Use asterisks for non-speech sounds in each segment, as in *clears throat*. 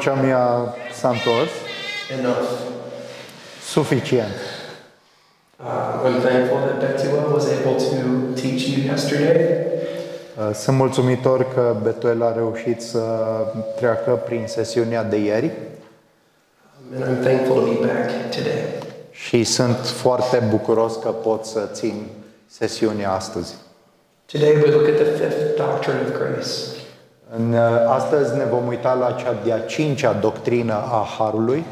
Vocea mea s-a întors Enough. suficient. Uh, I'm thankful that Betula was able to teach you yesterday. Uh, Sunt mulțumitor că Betuel a reușit să treacă prin sesiunea de ieri And I'm thankful to be back today. și sunt foarte bucuros că pot să țin sesiunea astăzi. Today we look at the fifth doctrine of grace. În, uh, astăzi ne vom uita la cea de-a cincea doctrină a Harului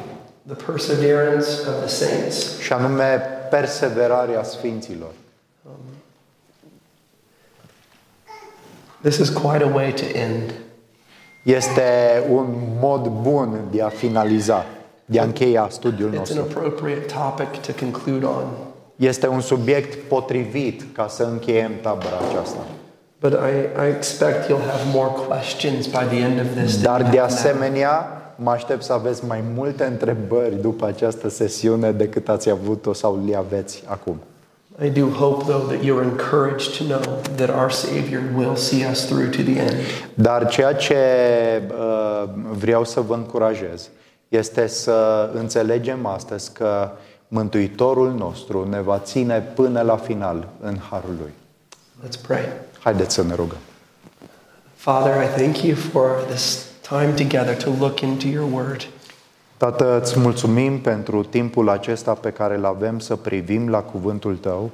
The perseverance of the saints. și anume perseverarea Sfinților. This is quite a way to end. Este un mod bun de a finaliza, de a încheia studiul It's an nostru. appropriate topic to conclude on. Este un subiect potrivit ca să încheiem tabăra aceasta. But I, I expect you'll have more questions by the end of this. than Dar you de have now. asemenea, mă aștept să aveți mai multe întrebări după această sesiune decât ați avut-o sau le aveți acum. I do hope, though, that you're encouraged to know that our Savior will see us through to the end. Dar ceea ce uh, vreau să vă încurajez este să înțelegem astăzi că Mântuitorul nostru ne va ține până la final în harul lui. Let's pray. Haideți să ne rugăm. Father, I thank you for this time together to look into your word. Tată, îți mulțumim pentru timpul acesta pe care îl avem să privim la cuvântul Tău.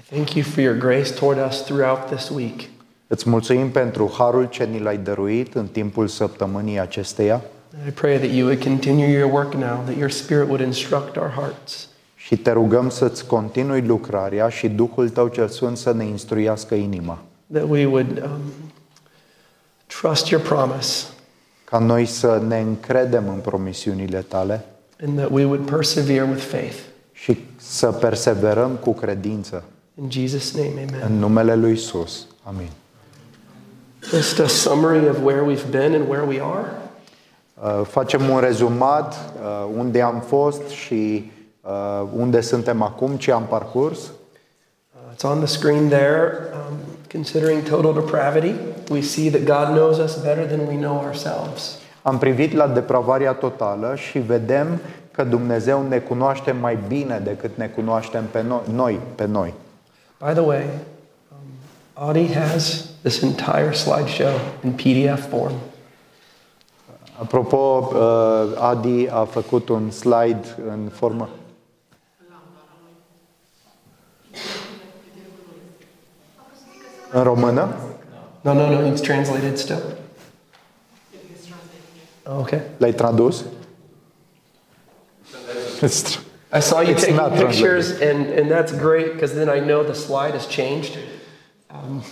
I thank you for your grace toward us throughout this week. Îți mulțumim pentru harul ce ni l-ai dăruit în timpul săptămânii acesteia I pray that you would continue your work now, that your Spirit would instruct our hearts. și te rugăm să-ți continui lucrarea și Duhul Tău cel Sfânt să ne instruiască inima. That we would um, trust your promise Ca noi să ne încredem în promisiunile Tale and that we would persevere with faith. și să perseverăm cu credință. In Jesus' name, amen. În numele Lui Isus. Amin. Just a summary of where we've been and where we are. Uh, Facem un rezumat uh, unde am fost și uh, unde suntem acum, ce am parcurs. Uh, it's on the screen there. Um, considering total depravity, we see that God knows us better than we know ourselves. Am privit la depravarea totală și vedem că Dumnezeu ne cunoaște mai bine decât ne cunoaștem pe noi, noi pe noi. By the way, um, Audie has this entire slideshow in PDF form. Apropo, uh, Adi a făcut un slide în formă. În română? No, no, no, it's translated still. Oh, Okay. L-ai tradus? I saw you It's taking not pictures, and, and that's great because then I know the slide has changed. Um,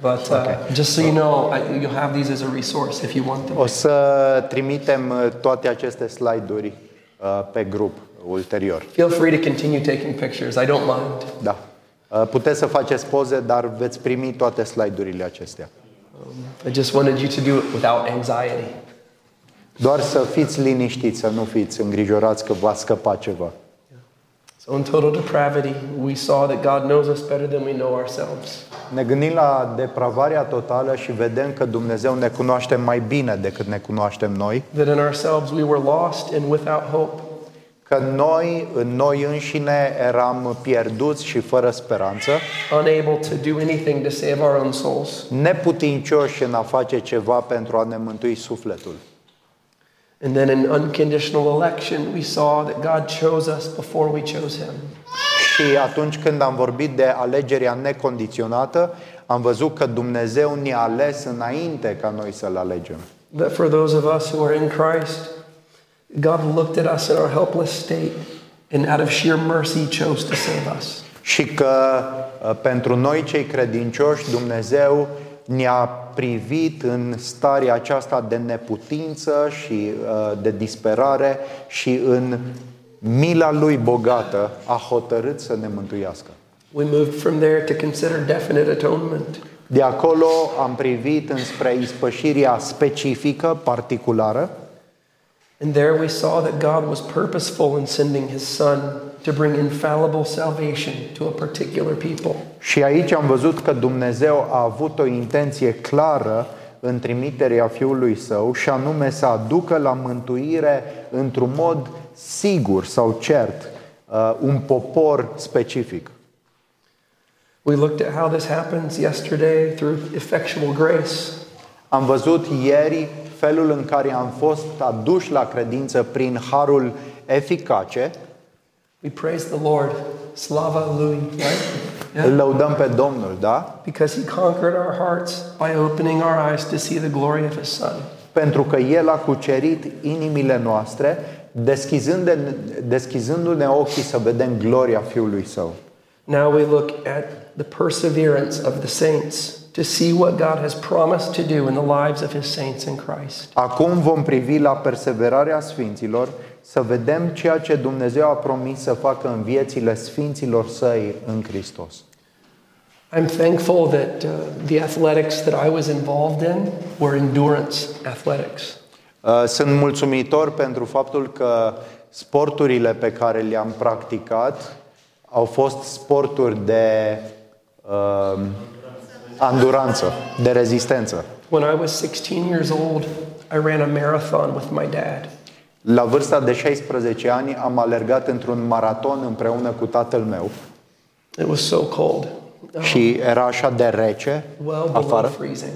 But uh, just so you know, I, you'll have these as a resource if you want them. O să trimitem uh, toate aceste slide-uri uh, pe grup ulterior. Feel free to continue taking pictures. I don't mind. Da. Uh, Puteți să faceți poze, dar veți primi toate slide-urile acestea. I just wanted you to do it without anxiety. Doar să fiți liniștiți, să nu fiți îngrijorați că va scăpa ceva. So, in total depravity, we saw that God knows us better than we know ourselves. Ne gândim la depravarea totală și vedem că Dumnezeu ne cunoaște mai bine decât ne cunoaștem noi, That in ourselves we were lost and without hope. Că noi, în noi înșine, eram pierduți și fără speranță, unable to do anything to save our own souls. neputincioși în a face ceva pentru a ne mântui sufletul. And then in unconditional election, we saw that God chose us before we chose Him. Și atunci când am vorbit de alegerea necondiționată, am văzut că Dumnezeu ne-a ales înainte ca noi să-L alegem. That for those of us who are in Christ, God looked at us in our helpless state and out of sheer mercy chose to save us. Și că uh, pentru noi cei credincioși Dumnezeu ne-a privit în starea aceasta de neputință și uh, de disperare și în mila lui bogată a hotărât să ne mântuiască. We moved from there to consider definite atonement. De acolo am privit înspre ispășirea specifică, particulară, And there we saw that God was purposeful in sending His Son to bring infallible salvation to a particular people. Și aici am văzut că Dumnezeu a avut o intenție clară în trimiterea Fiului Său și anume să aducă la mântuire într-un mod sigur sau cert uh, un popor specific. We looked at how this happens yesterday through effectual grace. Am văzut ieri felul în care am fost aduși la credință prin harul eficace. We praise the Lord. Slava lui, right? Îl Yeah. lăudăm pe Domnul, da? Because he conquered our hearts by opening our eyes to see the glory of his son. Pentru că El a cucerit inimile noastre, deschizându-ne, deschizându-ne ochii să vedem gloria Fiului Său. Now we look at the perseverance of the saints to see what God has promised to do in the lives of his saints in Christ. Acum vom privi la perseverarea Sfinților, să vedem ceea ce Dumnezeu a promis să facă în viețile Sfinților Săi în Hristos. I'm thankful that uh, the athletics that I was involved in were endurance athletics. Uh, Sunt mulțumitor pentru faptul că sporturile pe care le-am practicat au fost sporturi de uh, anduranță, de rezistență. When I was 16 years old, I ran a marathon with my dad. La vârsta de 16 ani am alergat într-un maraton împreună cu tatăl meu It was so cold, uh, și era așa de rece well below afară, freezing.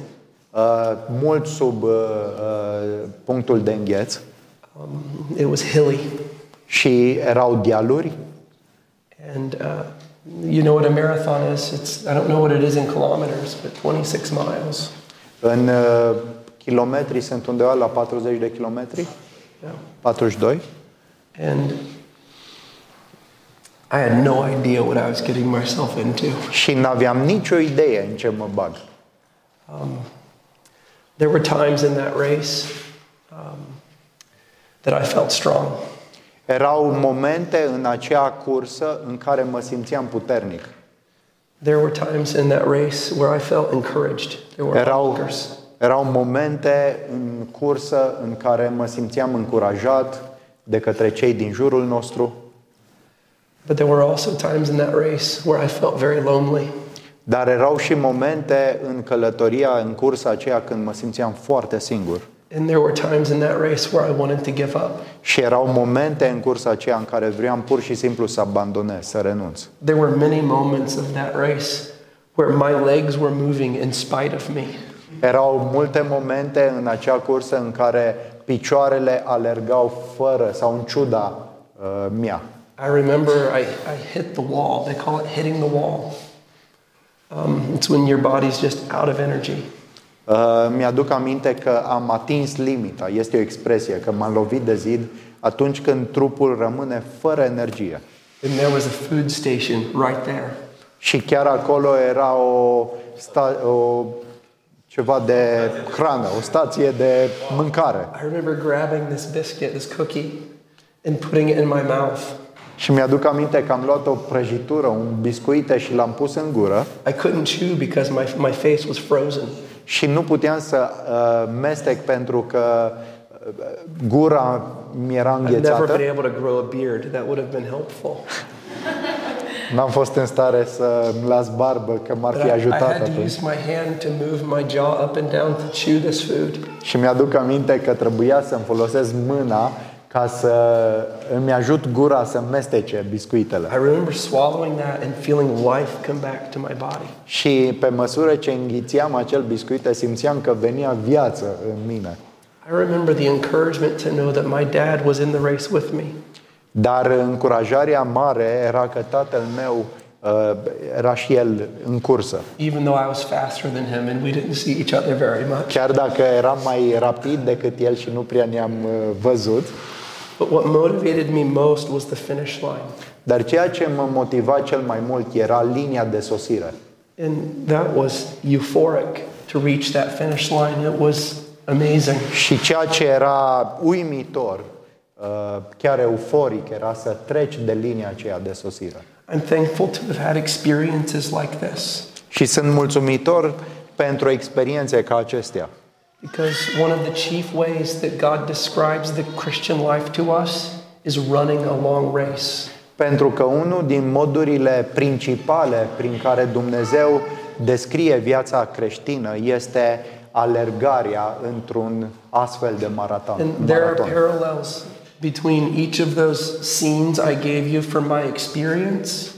uh, mult sub uh, uh, punctul de îngheț Um, it was hilly. și erau dealuri And uh, you know what a marathon is? It's, I don't know what it is in kilometers, but 26 miles. În uh, kilometri sunt undeva la 40 de kilometri, Yeah. 42. And I had no idea what I was getting myself into. Și n-aveam nicio idee în ce mă bag. There were times in that race um, that I felt strong. Erau momente în acea cursă în care mă simțeam puternic. There were times in that race where I felt encouraged. There were Erau, hunkers. erau momente în cursă în care mă simțeam încurajat de către cei din jurul nostru, But there were also times in that race where I felt very lonely. dar erau și momente în călătoria, în cursa aceea, când mă simțeam foarte singur. And there were times in that race where I wanted to give up. Și erau momente în cursa aceea în care vreau pur și simplu să abandonez, să renunț. There were many moments of that race where my legs were moving in spite of me. Erau multe momente în acea cursă în care picioarele alergau fără sau în ciuda uh, mea. I remember I, I hit the wall. They call it hitting the wall. Um, it's when your body's just out of energy. Uh, mi-aduc aminte că am atins limita, este o expresie, că m-am lovit de zid atunci când trupul rămâne fără energie. And there was a food station right there. Și chiar acolo era o, sta, o ceva de hrană, o stație de mâncare. I remember grabbing this biscuit, this cookie, and putting it in my mouth. Și mi-aduc aminte că am luat o prăjitură, un biscuite și l-am pus în gură I couldn't chew because my, my face was frozen. Și nu puteam să uh, mestec pentru că uh, gura mi era I've never înghețată. been able to grow a beard. That would have been helpful. *laughs* N-am fost în stare să îmi las barbă, că m-ar But fi I, I ajutat had to atunci. use my hand to move my jaw up and down to chew this food. Și mi-aduc aminte că trebuia să-mi folosesc mâna ca să îmi ajut gura să mestece biscuitele. I remember swallowing that and feeling life come back to my body. Și pe măsură ce înghițeam acel biscuite, simțeam că venea viață în mine. I remember the encouragement to know that my dad was in the race with me. Dar încurajarea mare era că tatăl meu uh, era și el în cursă. even though I was faster than him and we didn't see each other very much. Chiar dacă eram mai rapid decât el și nu prea ne-am uh, văzut, But what motivated me most was the finish line. dar ceea ce mă motiva cel mai mult era linia de sosire. And that was euphoric to reach that finish line. It was amazing. Și ceea ce era uimitor, uh, chiar euforic, era să treci de linia aceea de sosire. I'm thankful to have had experiences like this Și sunt mulțumitor pentru experiențe ca acestea. Because one of the chief ways that God describes the Christian life to us is running a long race. Pentru că unul din modurile principale prin care Dumnezeu descrie viața creștină este alergarea într-un astfel de maraton. And there are parallels between each of those scenes I gave you from my experience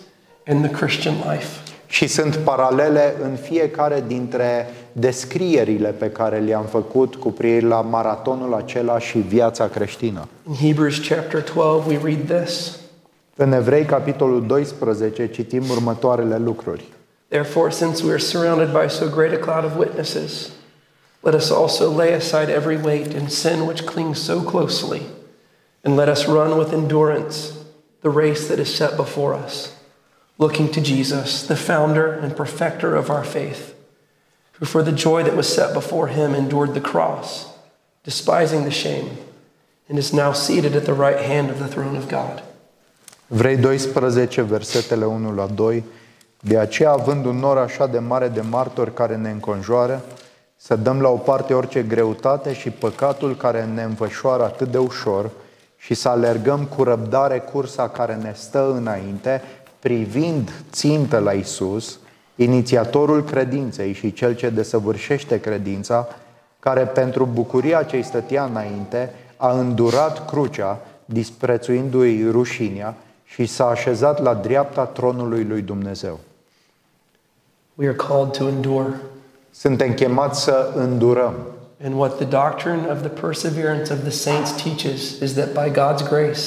and the Christian life. Și sunt paralele în fiecare dintre descrierile pe care le-am făcut cu privire la maratonul acela și viața creștină. In Hebrews chapter 12, we read this. În Evrei, capitolul 12, citim următoarele lucruri. Therefore, since we are surrounded by so great a cloud of witnesses, let us also lay aside every weight and sin which clings so closely, and let us run with endurance the race that is set before us, looking to Jesus, the founder and perfecter of our faith, who for the joy that was set before him endured the cross, despising the shame, and is now seated at the right hand of the throne of God. Vrei 12, versetele 1 la 2. De aceea, având un nor așa de mare de martori care ne înconjoară, să dăm la o parte orice greutate și păcatul care ne învășoară atât de ușor și să alergăm cu răbdare cursa care ne stă înainte, privind țintă la Isus, inițiatorul credinței și cel ce desăvârșește credința, care pentru bucuria ce îi stătea înainte a îndurat crucea, disprețuindu-i rușinea și s-a așezat la dreapta tronului lui Dumnezeu. We are called to endure. Suntem chemați să îndurăm. And what the doctrine of the perseverance of the saints teaches is that by God's grace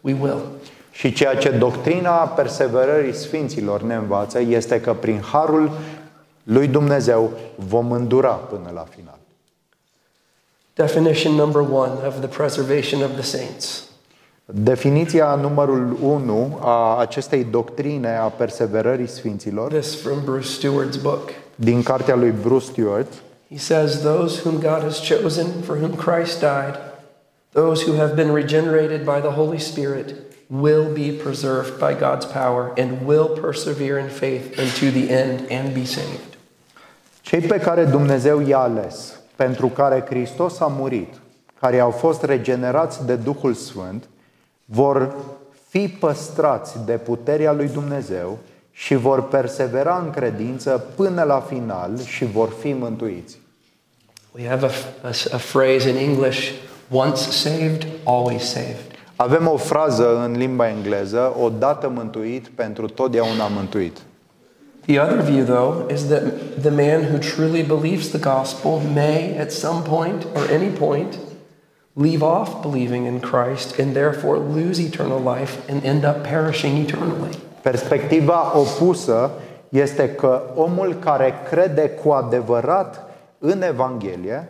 we will. Și ceea ce doctrina perseverării sfinților ne învață este că prin harul lui Dumnezeu vom îndura până la final. Definition number one of the preservation of the saints. Definiția numărul 1 a acestei doctrine a perseverării sfinților This from Bruce Stewart's book. din cartea lui Bruce Stewart He says, Those whom God has chosen, for whom Christ died, those who have been regenerated by the Holy Spirit, will be preserved by God's power and will persevere in faith unto the end and be saved. Cei pe care Dumnezeu i-a ales, pentru care Hristos a murit, care au fost regenerați de Duhul Sfânt, vor fi păstrați de puterea lui Dumnezeu și vor persevera în credință până la final și vor fi mântuiți. We have a, a, a phrase in English once saved, always saved. Avem o frază în limba engleză, odată mântuit, pentru totdeauna mântuit. The other view, though, is that the man who truly believes the gospel may, at some point or any point, leave off believing in Christ and therefore lose eternal life and end up perishing eternally. Perspectiva opusă este că omul care crede cu adevărat în Evanghelie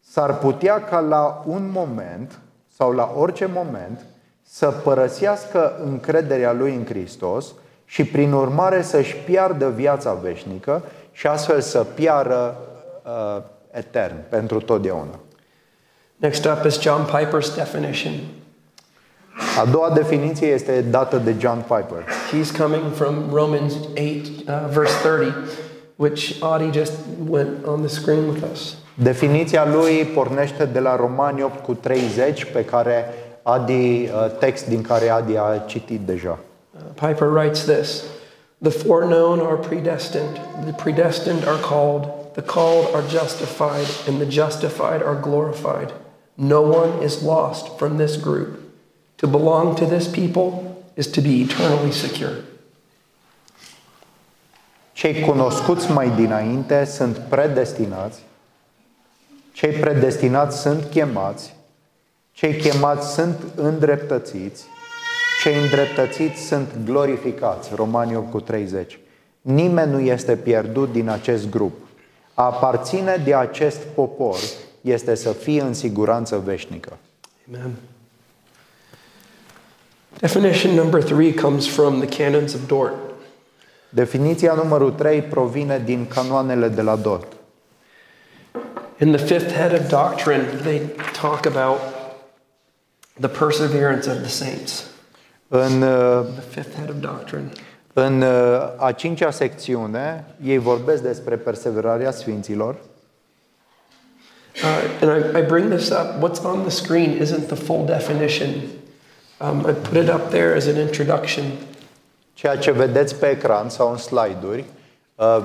s-ar putea ca la un moment sau la orice moment să părăsească încrederea lui în Hristos și prin urmare să-și piardă viața veșnică și astfel să piară uh, etern pentru totdeauna. Next up is John Piper's definition. A doua definiție este dată de John Piper. He's coming from Romans 8, uh, verse 30, which Audie just went on the screen with us. Definiția lui pornește de la Romani 8 cu 30, pe care Adi, uh, text din care Adi a citit deja. Uh, Piper writes this The foreknown are predestined, the predestined are called, the called are justified, and the justified are glorified. No one is lost from this group. To belong to this people is to be eternally secure. Cei cunoscuți mai dinainte sunt predestinați, cei predestinați sunt chemați, cei chemați sunt îndreptățiți, cei îndreptățiți sunt glorificați. Romani 8 cu 30. Nimeni nu este pierdut din acest grup. A aparține de acest popor este să fie în siguranță veșnică. Amen. Definition number three comes from the canons of Dort. Definiția numărul 3 provine din canoanele de la Dort. In the fifth head of doctrine, they talk about the perseverance of the saints. În, uh, The fifth head of doctrine. în uh, a cincea secțiune, ei vorbesc despre perseverarea sfinților Uh, and I, I bring this up. What's on the screen isn't the full definition, Um, I put it up there as an introduction. Ceea ce vedeți pe ecran sau în slide-uri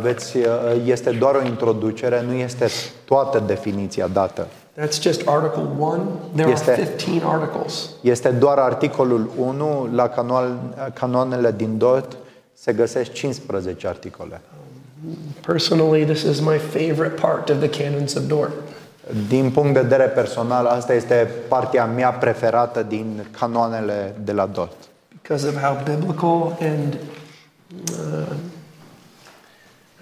veți, uh, este doar o introducere, nu este toată definiția dată. That's just Article 1. There Este- are 15 articles. Este doar articolul 1, la canoal, canoanele din DOT se găsesc 15 articole. Personally, this is my favorite part of the canons of Dort. Din punct de vedere personal, asta este partea mea preferată din canoanele de la DOT. because of how biblical and uh,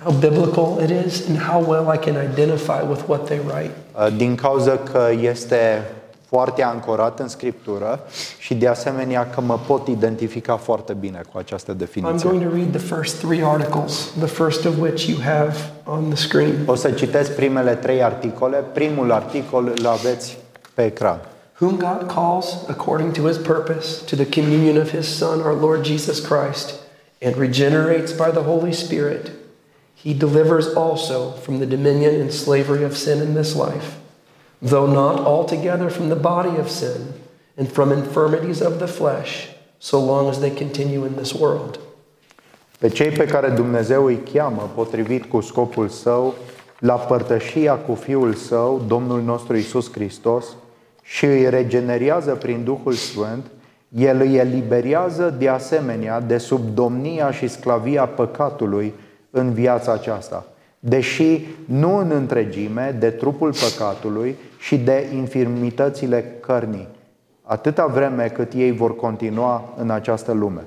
how biblical it is and how well I can identify with what they write. Uh, Din cauza că este foarte ancorat în Scriptură și de asemenea că mă pot identifica foarte bine cu această definiție. I'm going to read the first three articles, the first of which you have on the screen. O să citesc primele trei articole. Primul articol îl aveți pe ecran. Whom God calls according to his purpose to the communion of his Son, our Lord Jesus Christ, and regenerates by the Holy Spirit, he delivers also from the dominion and slavery of sin in this life, though not altogether from the body of sin and from infirmities of the flesh, so long as they continue in this world. Pe cei pe care Dumnezeu îi cheamă, potrivit cu scopul său, la părtășia cu Fiul Său, Domnul nostru Isus Hristos, și îi regenerează prin Duhul Sfânt, El îi eliberează de asemenea de sub domnia și sclavia păcatului în viața aceasta, deși nu în întregime de trupul păcatului și de infirmitățile cărnii, atâta vreme cât ei vor continua în această lume.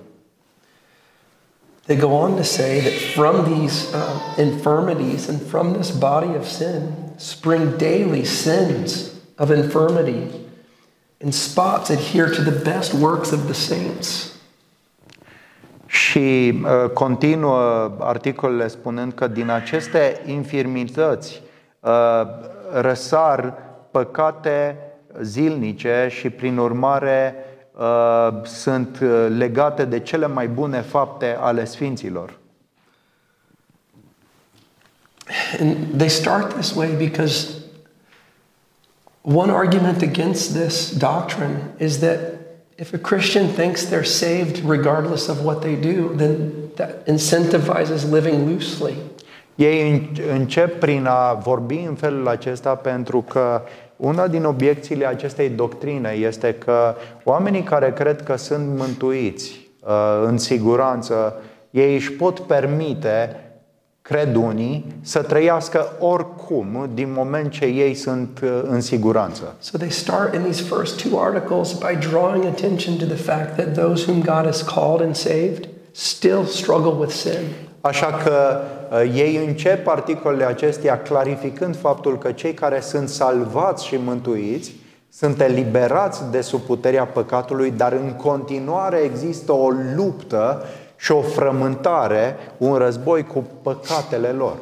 They go on to say that from these uh, infirmities and from this body of sin spring daily sins of infirmity, and spots adhere to the best works of the saints. Și uh, continuă articolele spunând că din aceste infirmități uh, răsar păcate zilnice și prin urmare uh, sunt uh, legate de cele mai bune fapte ale sfinților. And they start this way because one argument against this doctrine is that if a Christian thinks they're saved regardless of what they do, then that incentivizes living loosely. Ei în- încep prin a vorbi în felul acesta pentru că una din obiecțiile acestei doctrine este că oamenii care cred că sunt mântuiți uh, în siguranță, ei își pot permite, cred unii, să trăiască oricum din moment ce ei sunt uh, în siguranță. So they start in these first two articles by drawing attention to the fact that those whom God has called and saved still struggle with sin. Așa că uh, ei încep articolele acestea clarificând faptul că cei care sunt salvați și mântuiți sunt eliberați de sub puterea păcatului, dar în continuare există o luptă și o frământare, un război cu păcatele lor.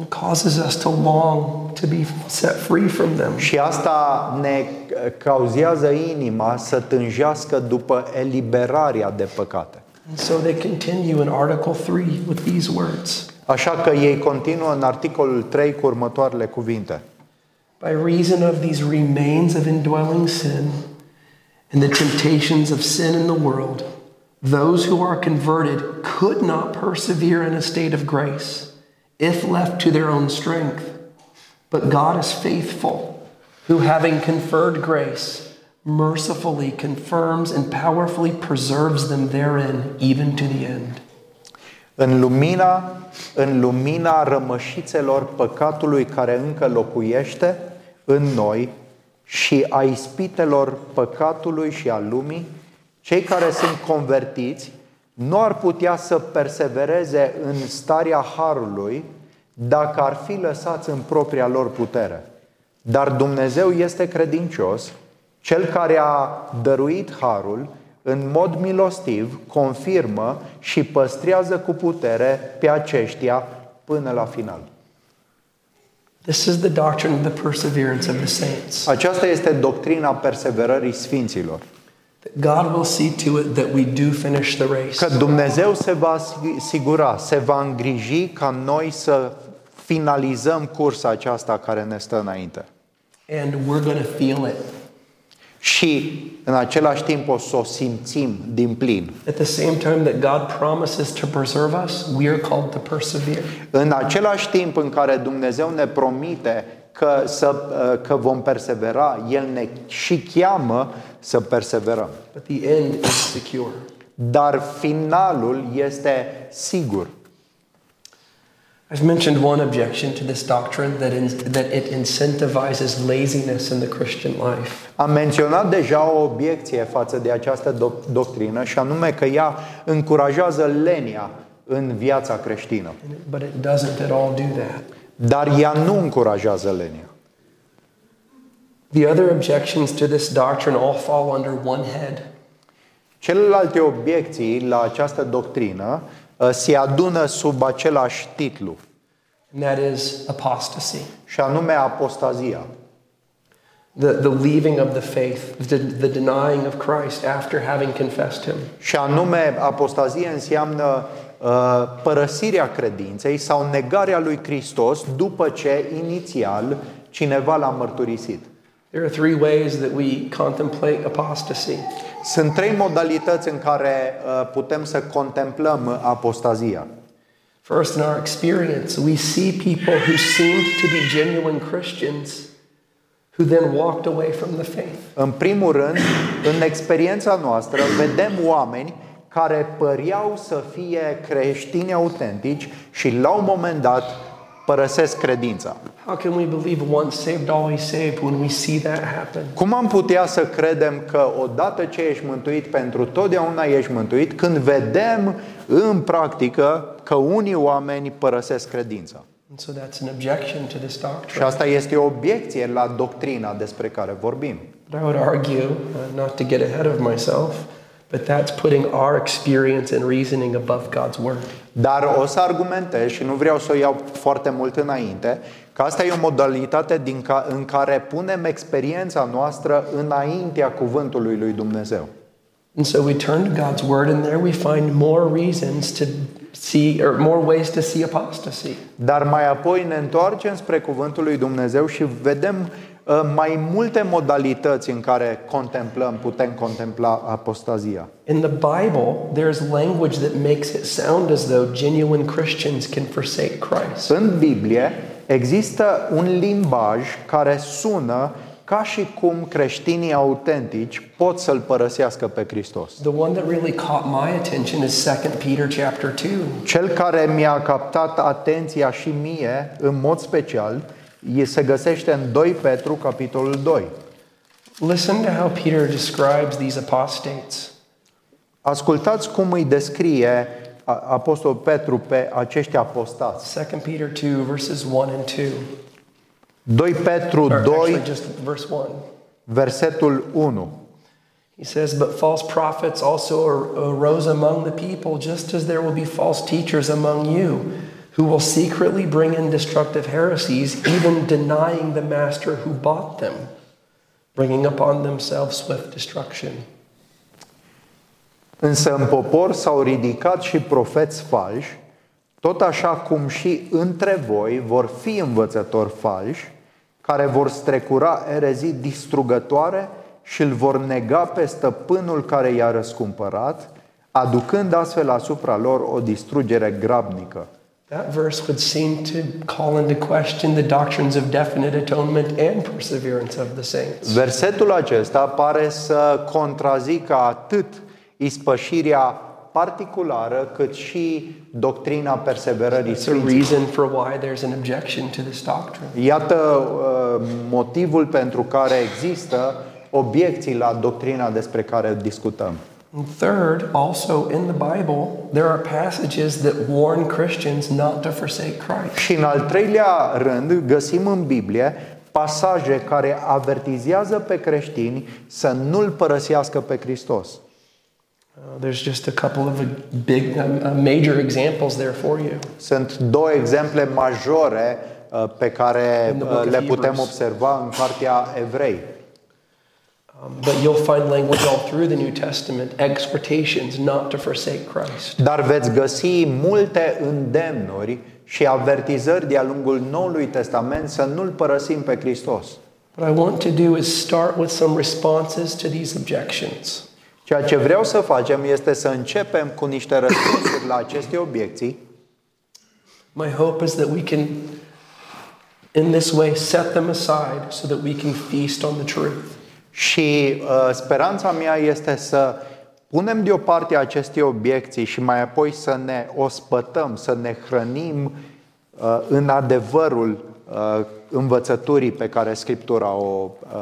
It causes us to long to be set free from them. Și asta ne uh, cauzează inima să tânjească după eliberarea de păcate. And so they continue in Article 3 with these words Așa că ei continuă în articolul 3 cu următoarele cuvinte. By reason of these remains of indwelling sin and the temptations of sin in the world, those who are converted could not persevere in a state of grace if left to their own strength. But God is faithful, who, having conferred grace, mercifully confirms and powerfully preserves them therein, even to the end. În lumina, în lumina rămășițelor păcatului care încă locuiește în noi și a ispitelor păcatului și a lumii, cei care sunt convertiți nu ar putea să persevereze în starea harului dacă ar fi lăsați în propria lor putere. Dar Dumnezeu este credincios, cel care a dăruit harul, în mod milostiv, confirmă și păstrează cu putere pe aceștia până la final. This is the doctrine of the perseverance of the saints. Aceasta este doctrina perseverării sfinților. That God will see to it that we do finish the race. Că Dumnezeu se va asigura, se va îngriji ca noi să finalizăm cursa aceasta care ne stă înainte. And we're going to feel it. Și în același timp o să o simțim din plin. At the same time that God promises to preserve us, we are called to persevere. În același timp în care Dumnezeu ne promite că, să, că vom persevera, El ne și cheamă să perseverăm. But the end is secure. Dar finalul este sigur. I've mentioned one objection to this doctrine that, in, that it incentivizes laziness in the Christian life. Am menționat deja o obiecție față de această doc- doctrină și anume că ea încurajează lenia în viața creștină. But it doesn't at all do that. Dar ea nu încurajează lenia. The other objections to this doctrine all fall under one head. Celelalte obiecții la această doctrină uh, se adună sub același titlu, and that is apostasy. și anume apostazia. The, the leaving of the faith, the, the denying of Christ after having confessed Him. Și anume, apostazie înseamnă uh, părăsirea credinței sau negarea lui Hristos după ce inițial cineva l-a mărturisit. There are three ways that we contemplate apostasy. Sunt trei modalități în care uh, putem să contemplăm apostazia. First, in our experience, we see people who seemed to be genuine Christians who then walked away from the faith. În primul rând, în experiența noastră, vedem oameni care păreau să fie creștini autentici și la un moment dat părăsesc credința. How can we believe once saved, always saved when we see that happen? Cum am putea să credem că odată ce ești mântuit, pentru totdeauna ești mântuit, când vedem în practică că unii oameni părăsesc credința? And so that's an objection to this Și doctrine. asta este o obiecție la doctrina despre care vorbim. But I would argue, uh, not to get ahead of myself, but that's putting our experience and reasoning above God's word. Dar o să argumentez și nu vreau să o iau foarte mult înainte, că asta e o modalitate din ca, în care punem experiența noastră înaintea cuvântului lui Dumnezeu. And so we turn to God's word, and there we find more reasons to see, or more ways to see apostasy. Dar mai apoi ne întoarcem spre cuvântul lui Dumnezeu și vedem uh, mai multe modalități în care contemplăm, putem contempla apostazia. In the Bible, there's language that makes it sound as though genuine Christians can forsake Christ. În Biblie există un limbaj care sună ca și cum creștinii autentici pot să-L părăsească pe Hristos. The one that really caught my attention is 2 Peter chapter 2. Cel care mi-a captat atenția și mie, în mod special, e- se găsește în 2 Petru, capitolul 2. Listen to how Peter describes these apostates. Ascultați cum îi descrie a- Apostol Petru pe acești apostați. 2 Peter 2, verses 1 and 2. 2 Petru Or 2, actually, just verse 1. versetul 1. He says, But false prophets also arose among the people, just as there will be false teachers among you, who will secretly bring in destructive heresies, even denying the master who bought them, bringing upon themselves swift destruction. Însă în popor s-au ridicat și profeți falși, tot așa cum și între voi vor fi învățători falși, care vor strecura erezii distrugătoare și îl vor nega pe stăpânul care i-a răscumpărat, aducând astfel asupra lor o distrugere grabnică. That verse would seem to call into question the doctrines of definite atonement and perseverance of the saints. Versetul acesta pare să contrazică atât ispășirea particulară cât și doctrina perseverării It's a Sfinților. reason for why there's an objection to this doctrine. Iată uh, motivul pentru care există obiecții la doctrina despre care discutăm. And third, also in the Bible, there are passages that warn Christians not to forsake Christ. Și în al treilea rând găsim în Biblie pasaje care avertizează pe creștini să nu-L părăsească pe Hristos. Uh, there's just a couple of uh, big, uh, uh, major examples there for you. Sunt două exemple majore uh, pe care In the book uh, of le putem Hebrews. observa în cartea Evrei. Um, but you'll find language all through the New Testament, exhortations not to forsake Christ. Dar veți găsi multe îndemnuri și avertizări de-a lungul Noului Testament să nu-L părăsim pe Hristos. What I want to do is start with some responses to these objections. Ceea ce vreau să facem este să începem cu niște răspunsuri la aceste obiecții My hope is that we can, in this way, set them aside so that we can feast on the truth. și uh, speranța mea este să punem deoparte aceste obiecții și mai apoi să ne ospătăm, să ne hrănim uh, în adevărul uh, învățăturii pe care Scriptura o uh,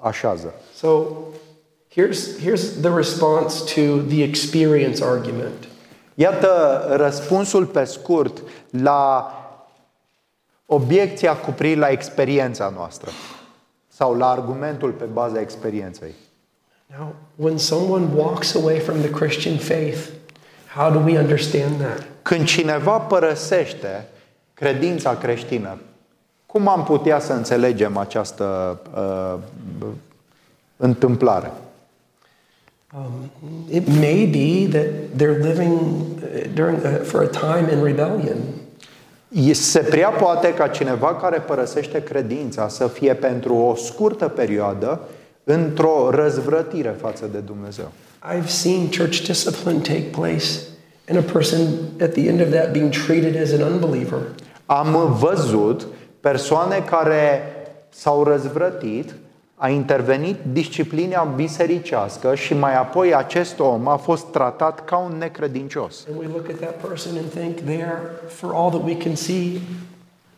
așează. So here's, here's the response to the experience argument. Iată răspunsul pe scurt la obiecția cu privire la experiența noastră sau la argumentul pe baza experienței. Now, when someone walks away from the Christian faith, how do we understand that? Când cineva părăsește credința creștină, cum am putea să înțelegem această uh, întâmplare? Um, it may be that they're living uh, during, uh, for a time in rebellion. Se prea poate ca cineva care părăsește credința să fie pentru o scurtă perioadă într-o răzvrătire față de Dumnezeu. I've seen church discipline take place and a person at the end of that being treated as an unbeliever. Am văzut persoane care s-au răzvrătit, a intervenit disciplina bisericească și mai apoi acest om a fost tratat ca un necredincios. And we look at that person and think they are, for all that we can see,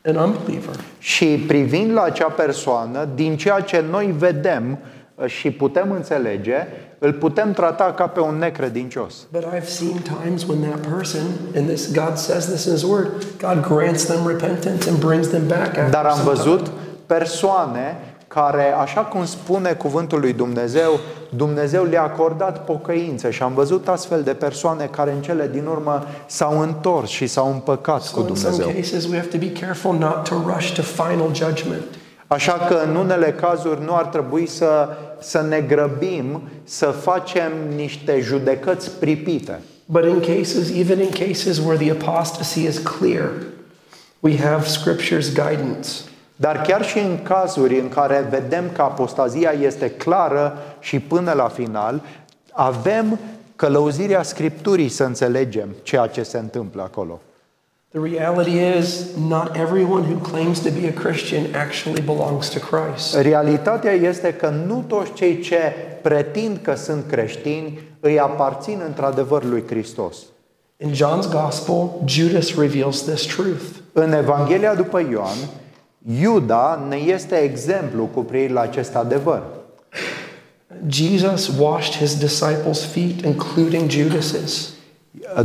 an unbeliever. Și privind la acea persoană, din ceea ce noi vedem uh, și putem înțelege, îl putem trata ca pe un necredincios. But I've seen times when that person, and this God says this in His Word, God grants them repentance and brings them back after Dar am some văzut time. persoane care, așa cum spune cuvântul lui Dumnezeu, Dumnezeu le-a acordat pocăință și am văzut astfel de persoane care în cele din urmă s-au întors și s-au împăcat cu So in some Dumnezeu. cases, we have to be careful not to rush to final judgment. Așa că în unele cazuri nu ar trebui să, să ne grăbim să facem niște judecăți pripite. But in cases, even in cases where the apostasy is clear, we have Scripture's guidance. Dar chiar și în cazuri în care vedem că apostazia este clară și până la final, avem călăuzirea Scripturii să înțelegem ceea ce se întâmplă acolo. The reality is, not everyone who claims to be a Christian actually belongs to Christ. Realitatea este că nu toți cei ce pretind că sunt creștini îi aparțin într-adevăr lui Hristos. In John's Gospel, Judas reveals this truth. În Evanghelia după Ioan, Iuda ne este exemplu cu privire la acest adevăr. Jesus washed his disciples' feet, including Judas's.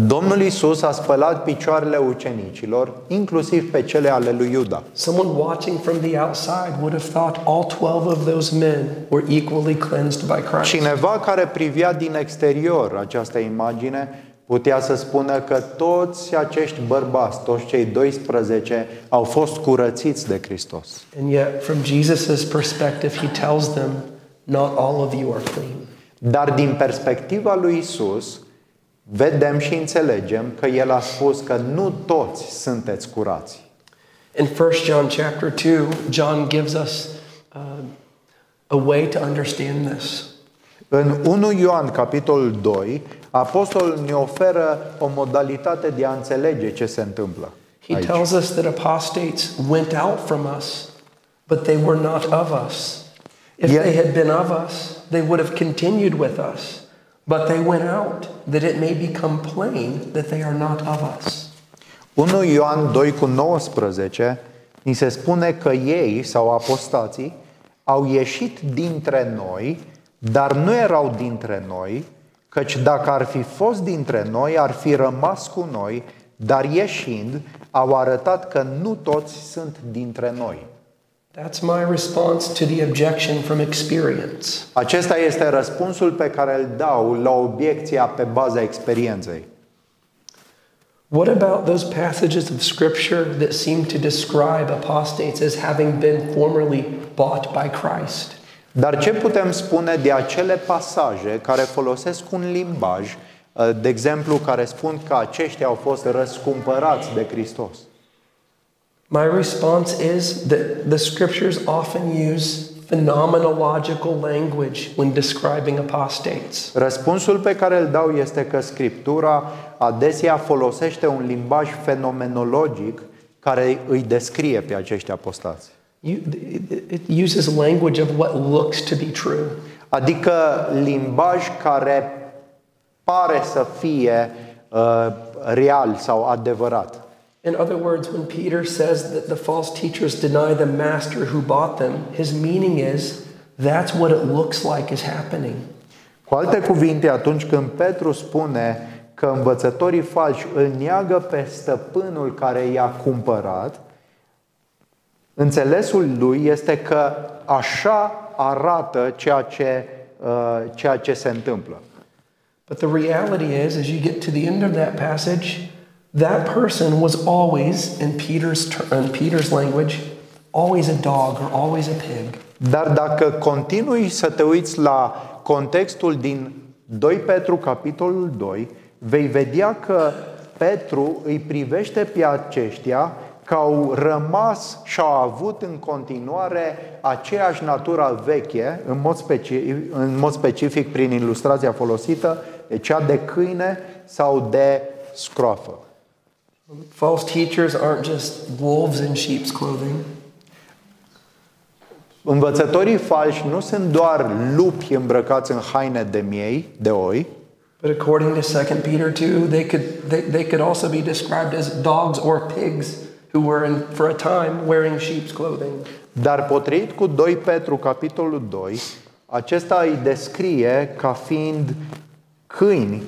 Domnul Isus a spălat picioarele ucenicilor, inclusiv pe cele ale lui Iuda. Someone watching from the outside would have thought all 12 of those men were equally cleansed by Christ. Cineva care privea din exterior această imagine putea să spună că toți acești bărbați, toți cei 12, au fost curățiți de Hristos. And yet, from Jesus' perspective, he tells them, Not all of you are clean. Dar din perspectiva lui Isus, vedem și înțelegem că El a spus că nu toți sunteți curați. In 1 John chapter 2, John gives us uh, a way to understand this. În 1 Ioan, capitolul 2, apostolul ne oferă o modalitate de a înțelege ce se întâmplă. He aici. tells us that apostates went out from us, but they were not of us. If Yeah. they had been of us, they would have continued with us. But they went out, that it may become plain that they are not of us. 1 Ioan 2 cu 19 ni se spune că ei sau apostații au ieșit dintre noi, dar nu erau dintre noi, căci dacă ar fi fost dintre noi, ar fi rămas cu noi, dar ieșind, au arătat că nu toți sunt dintre noi. That's my response to the objection from experience. Acesta este răspunsul pe care îl dau la obiecția pe baza experienței. What about those passages of Scripture that seem to describe apostates as having been formerly bought by Christ? Dar ce putem spune de acele pasaje care folosesc un limbaj, uh, de exemplu, care spun că aceștia au fost răscumpărați de Hristos? My response is that the Scriptures often use phenomenological language when describing apostates. Răspunsul pe care îl dau este că Scriptura adesea folosește un limbaj fenomenologic care îi descrie pe acești apostați. You, it, it uses language of what looks to be true. Adică limbaj care pare să fie uh, real sau adevărat. In other words, when Peter says that the false teachers deny the master who bought them, his meaning is that's what it looks like is happening. Cu alte cuvinte, atunci când Petru spune că învățătorii falși îl neagă pe stăpânul care i-a cumpărat, înțelesul lui este că așa arată ceea ce, uh, ceea ce se întâmplă. But the reality is, as you get to the end of that passage, that person was always, in Peter's, ter- in Peter's language, always a dog or always a pig. Dar dacă continui să te uiți la contextul din 2 Petru, capitolul 2, vei vedea că Petru îi privește pe aceștia că au rămas și au avut în continuare aceeași natură veche, în mod specific, în mod specific prin ilustrația folosită, de cea de câine sau de scroafă. False teachers aren't just wolves in sheep's clothing. Învățătorii falși nu sunt doar lupi îmbrăcați în haine de miei, de oi, But according to 2 Peter 2, they could, they, they could also be described as dogs or pigs who were, in, for a time, wearing sheep's clothing. Dar potrivit cu 2 Petru, capitolul 2, acesta îi descrie ca fiind câini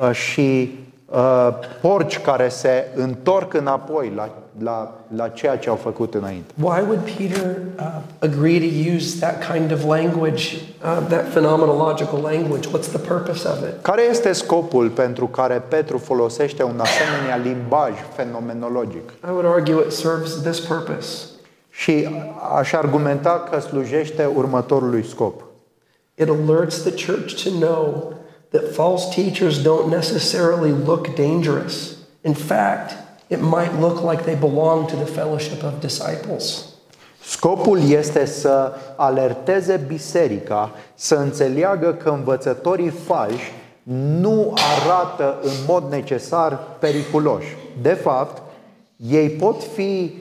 uh, și uh, porci care se întorc înapoi la, la, la ceea ce au făcut înainte. Why would Peter uh, agree to use that kind of language, uh, that phenomenological language? What's the purpose of it? Care este scopul pentru care Petru folosește un asemenea limbaj fenomenologic? I would argue it serves this purpose. Și aș argumenta că slujește următorului scop. It alerts the church to know that false teachers don't necessarily look dangerous. In fact, it might look like they belong to the fellowship of disciples. Scopul este să alerteze biserica, să înțeleagă că învățătorii falși nu arată în mod necesar periculoși. De fapt, ei pot fi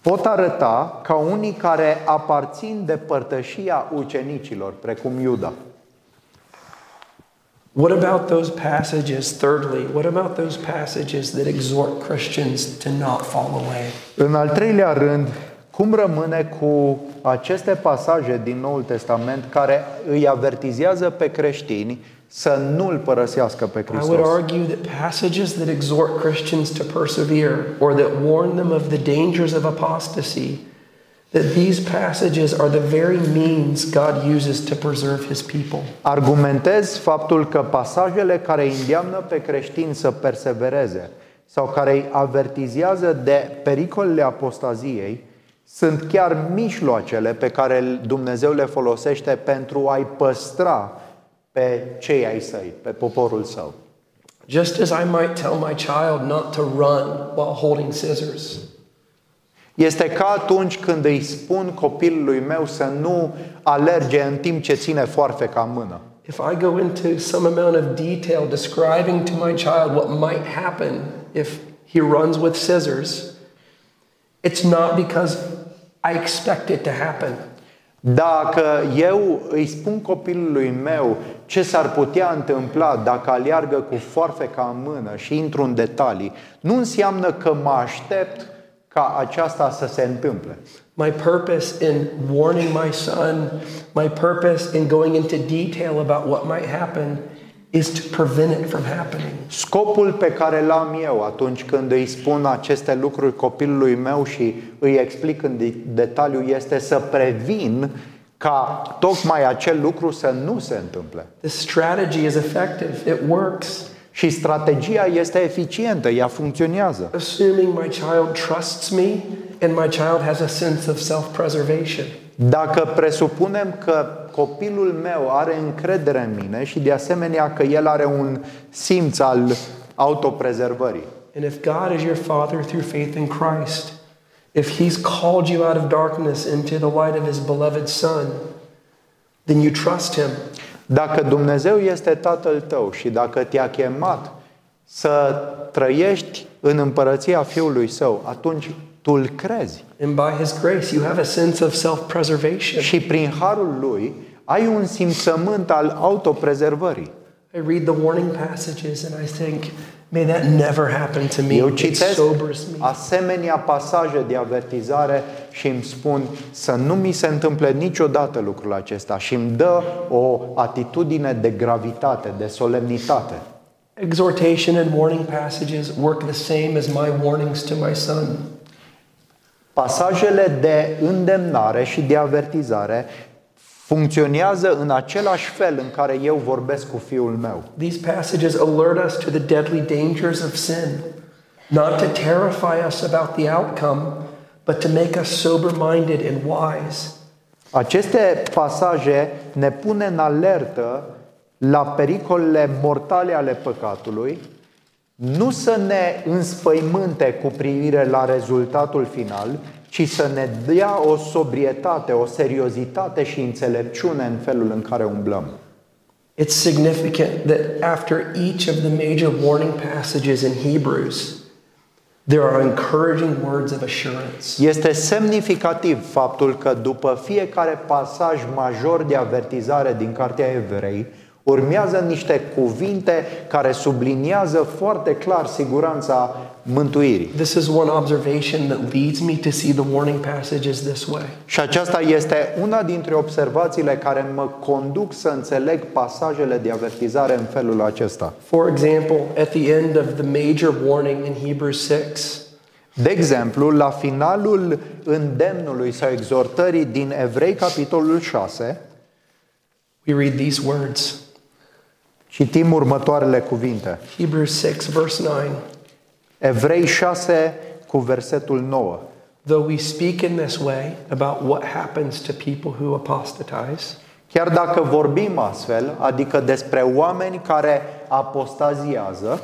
pot arăta ca unii care aparțin de părtășia ucenicilor, precum Iuda. What about those passages, thirdly, what about those passages that exhort Christians to not fall away? În al treilea rând, cum rămâne cu aceste pasaje din Noul Testament care îi avertizează pe creștini să nu-L părăsească pe I would Hristos? argue that passages that exhort Christians to persevere or that warn them of the dangers of apostasy, that these passages are the very means God uses to preserve his people. Argumentez faptul că pasajele care îi îndeamnă pe creștini să persevereze sau care îi avertizează de pericolele apostaziei sunt chiar mijloacele pe care Dumnezeu le folosește pentru a-i păstra pe cei ai săi, pe poporul său. Just as I might tell my child not to run while holding scissors, Este ca atunci când îi spun copilului meu să nu alerge în timp ce ține foarfeca în mână. if I go into some amount of detail describing to my child what might happen if he runs with scissors, it's not because I expect it to happen. Dacă eu îi spun copilului meu ce s-ar putea întâmpla dacă aleargă cu foarfeca în mână și intru în detalii, nu înseamnă că mă aștept ca aceasta să se întâmple. My purpose in warning my son, my purpose in going into detail about what might happen is to prevent it from happening. Scopul pe care l-am eu atunci când îi spun aceste lucruri copilului meu și îi explic în de- detaliu este să previn ca tocmai acel lucru să nu se întâmple. This strategy is effective, it works. Și strategia este eficientă, ea funcționează. Assuming my child trusts me and my child has a sense of self preservation. Dacă presupunem că copilul meu are încredere în mine și de asemenea că el are un simț al autoprezervării. And if God is your father through faith in Christ, If he's called you out of darkness into the light of his beloved Son, then you trust him. Dacă Dumnezeu este Tatăl tău și dacă te-a chemat să trăiești în împărăția Fiului Său, atunci tu îl crezi. And by his grace, you have a sense of self preservation. Și prin harul lui ai un simțământ al autoprezervării. I read the warning passages and I think, may that never happen to me. Eu It citesc sobers me. asemenea pasaje de avertizare și îmi spun să nu mi se întâmple niciodată lucrul acesta și îmi dă o atitudine de gravitate, de solemnitate. Exhortation and warning passages work the same as my warnings to my son. Pasajele de îndemnare și de avertizare funcționează în același fel în care eu vorbesc cu fiul meu. These passages alert us to the deadly dangers of sin, not to terrify us about the outcome, but to make us sober minded and wise. Aceste pasaje ne pune în alertă la pericolele mortale ale păcatului, nu să ne înspăimânte cu privire la rezultatul final, ci să ne dea o sobrietate, o seriozitate și înțelepciune în felul în care umblăm. It's significant that after each of the major warning passages in Hebrews, there are encouraging words of assurance. Este semnificativ faptul că după fiecare pasaj major de avertizare din Cartea Evrei, urmează niște cuvinte care subliniază foarte clar siguranța mântuirii. This is one observation that leads me to see the warning passages this way. Și aceasta este una dintre observațiile care mă conduc să înțeleg pasajele de avertizare în felul acesta. For example, at the end of the major warning in Hebrews 6, De exemplu, la finalul îndemnului sau exhortării din Evrei, capitolul 6, we read these words citim următoarele cuvinte. Hebrews 6, verse 9. Evrei 6 cu versetul 9. Though we speak in this way about what happens to people who apostatize, Chiar dacă vorbim astfel, adică despre oameni care apostaziază,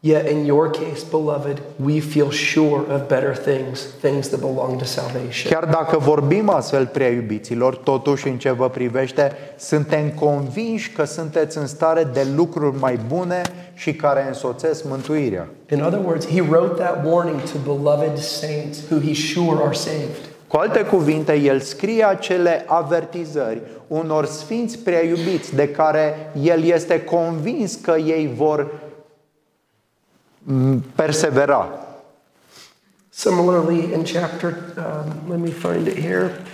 yet in your case, beloved, we feel sure of better things, things that belong to salvation. chiar dacă vorbim astfel, prea iubiților, totuși în ce vă privește, suntem convinși că sunteți în stare de lucruri mai bune și care însoțesc mântuirea. In other words, he wrote that warning to beloved saints who he's sure are saved. Cu alte cuvinte, el scrie acele avertizări unor sfinți prea iubiți de care el este convins că ei vor mm, persevera. Similarly, in chapter, um, let me find it here.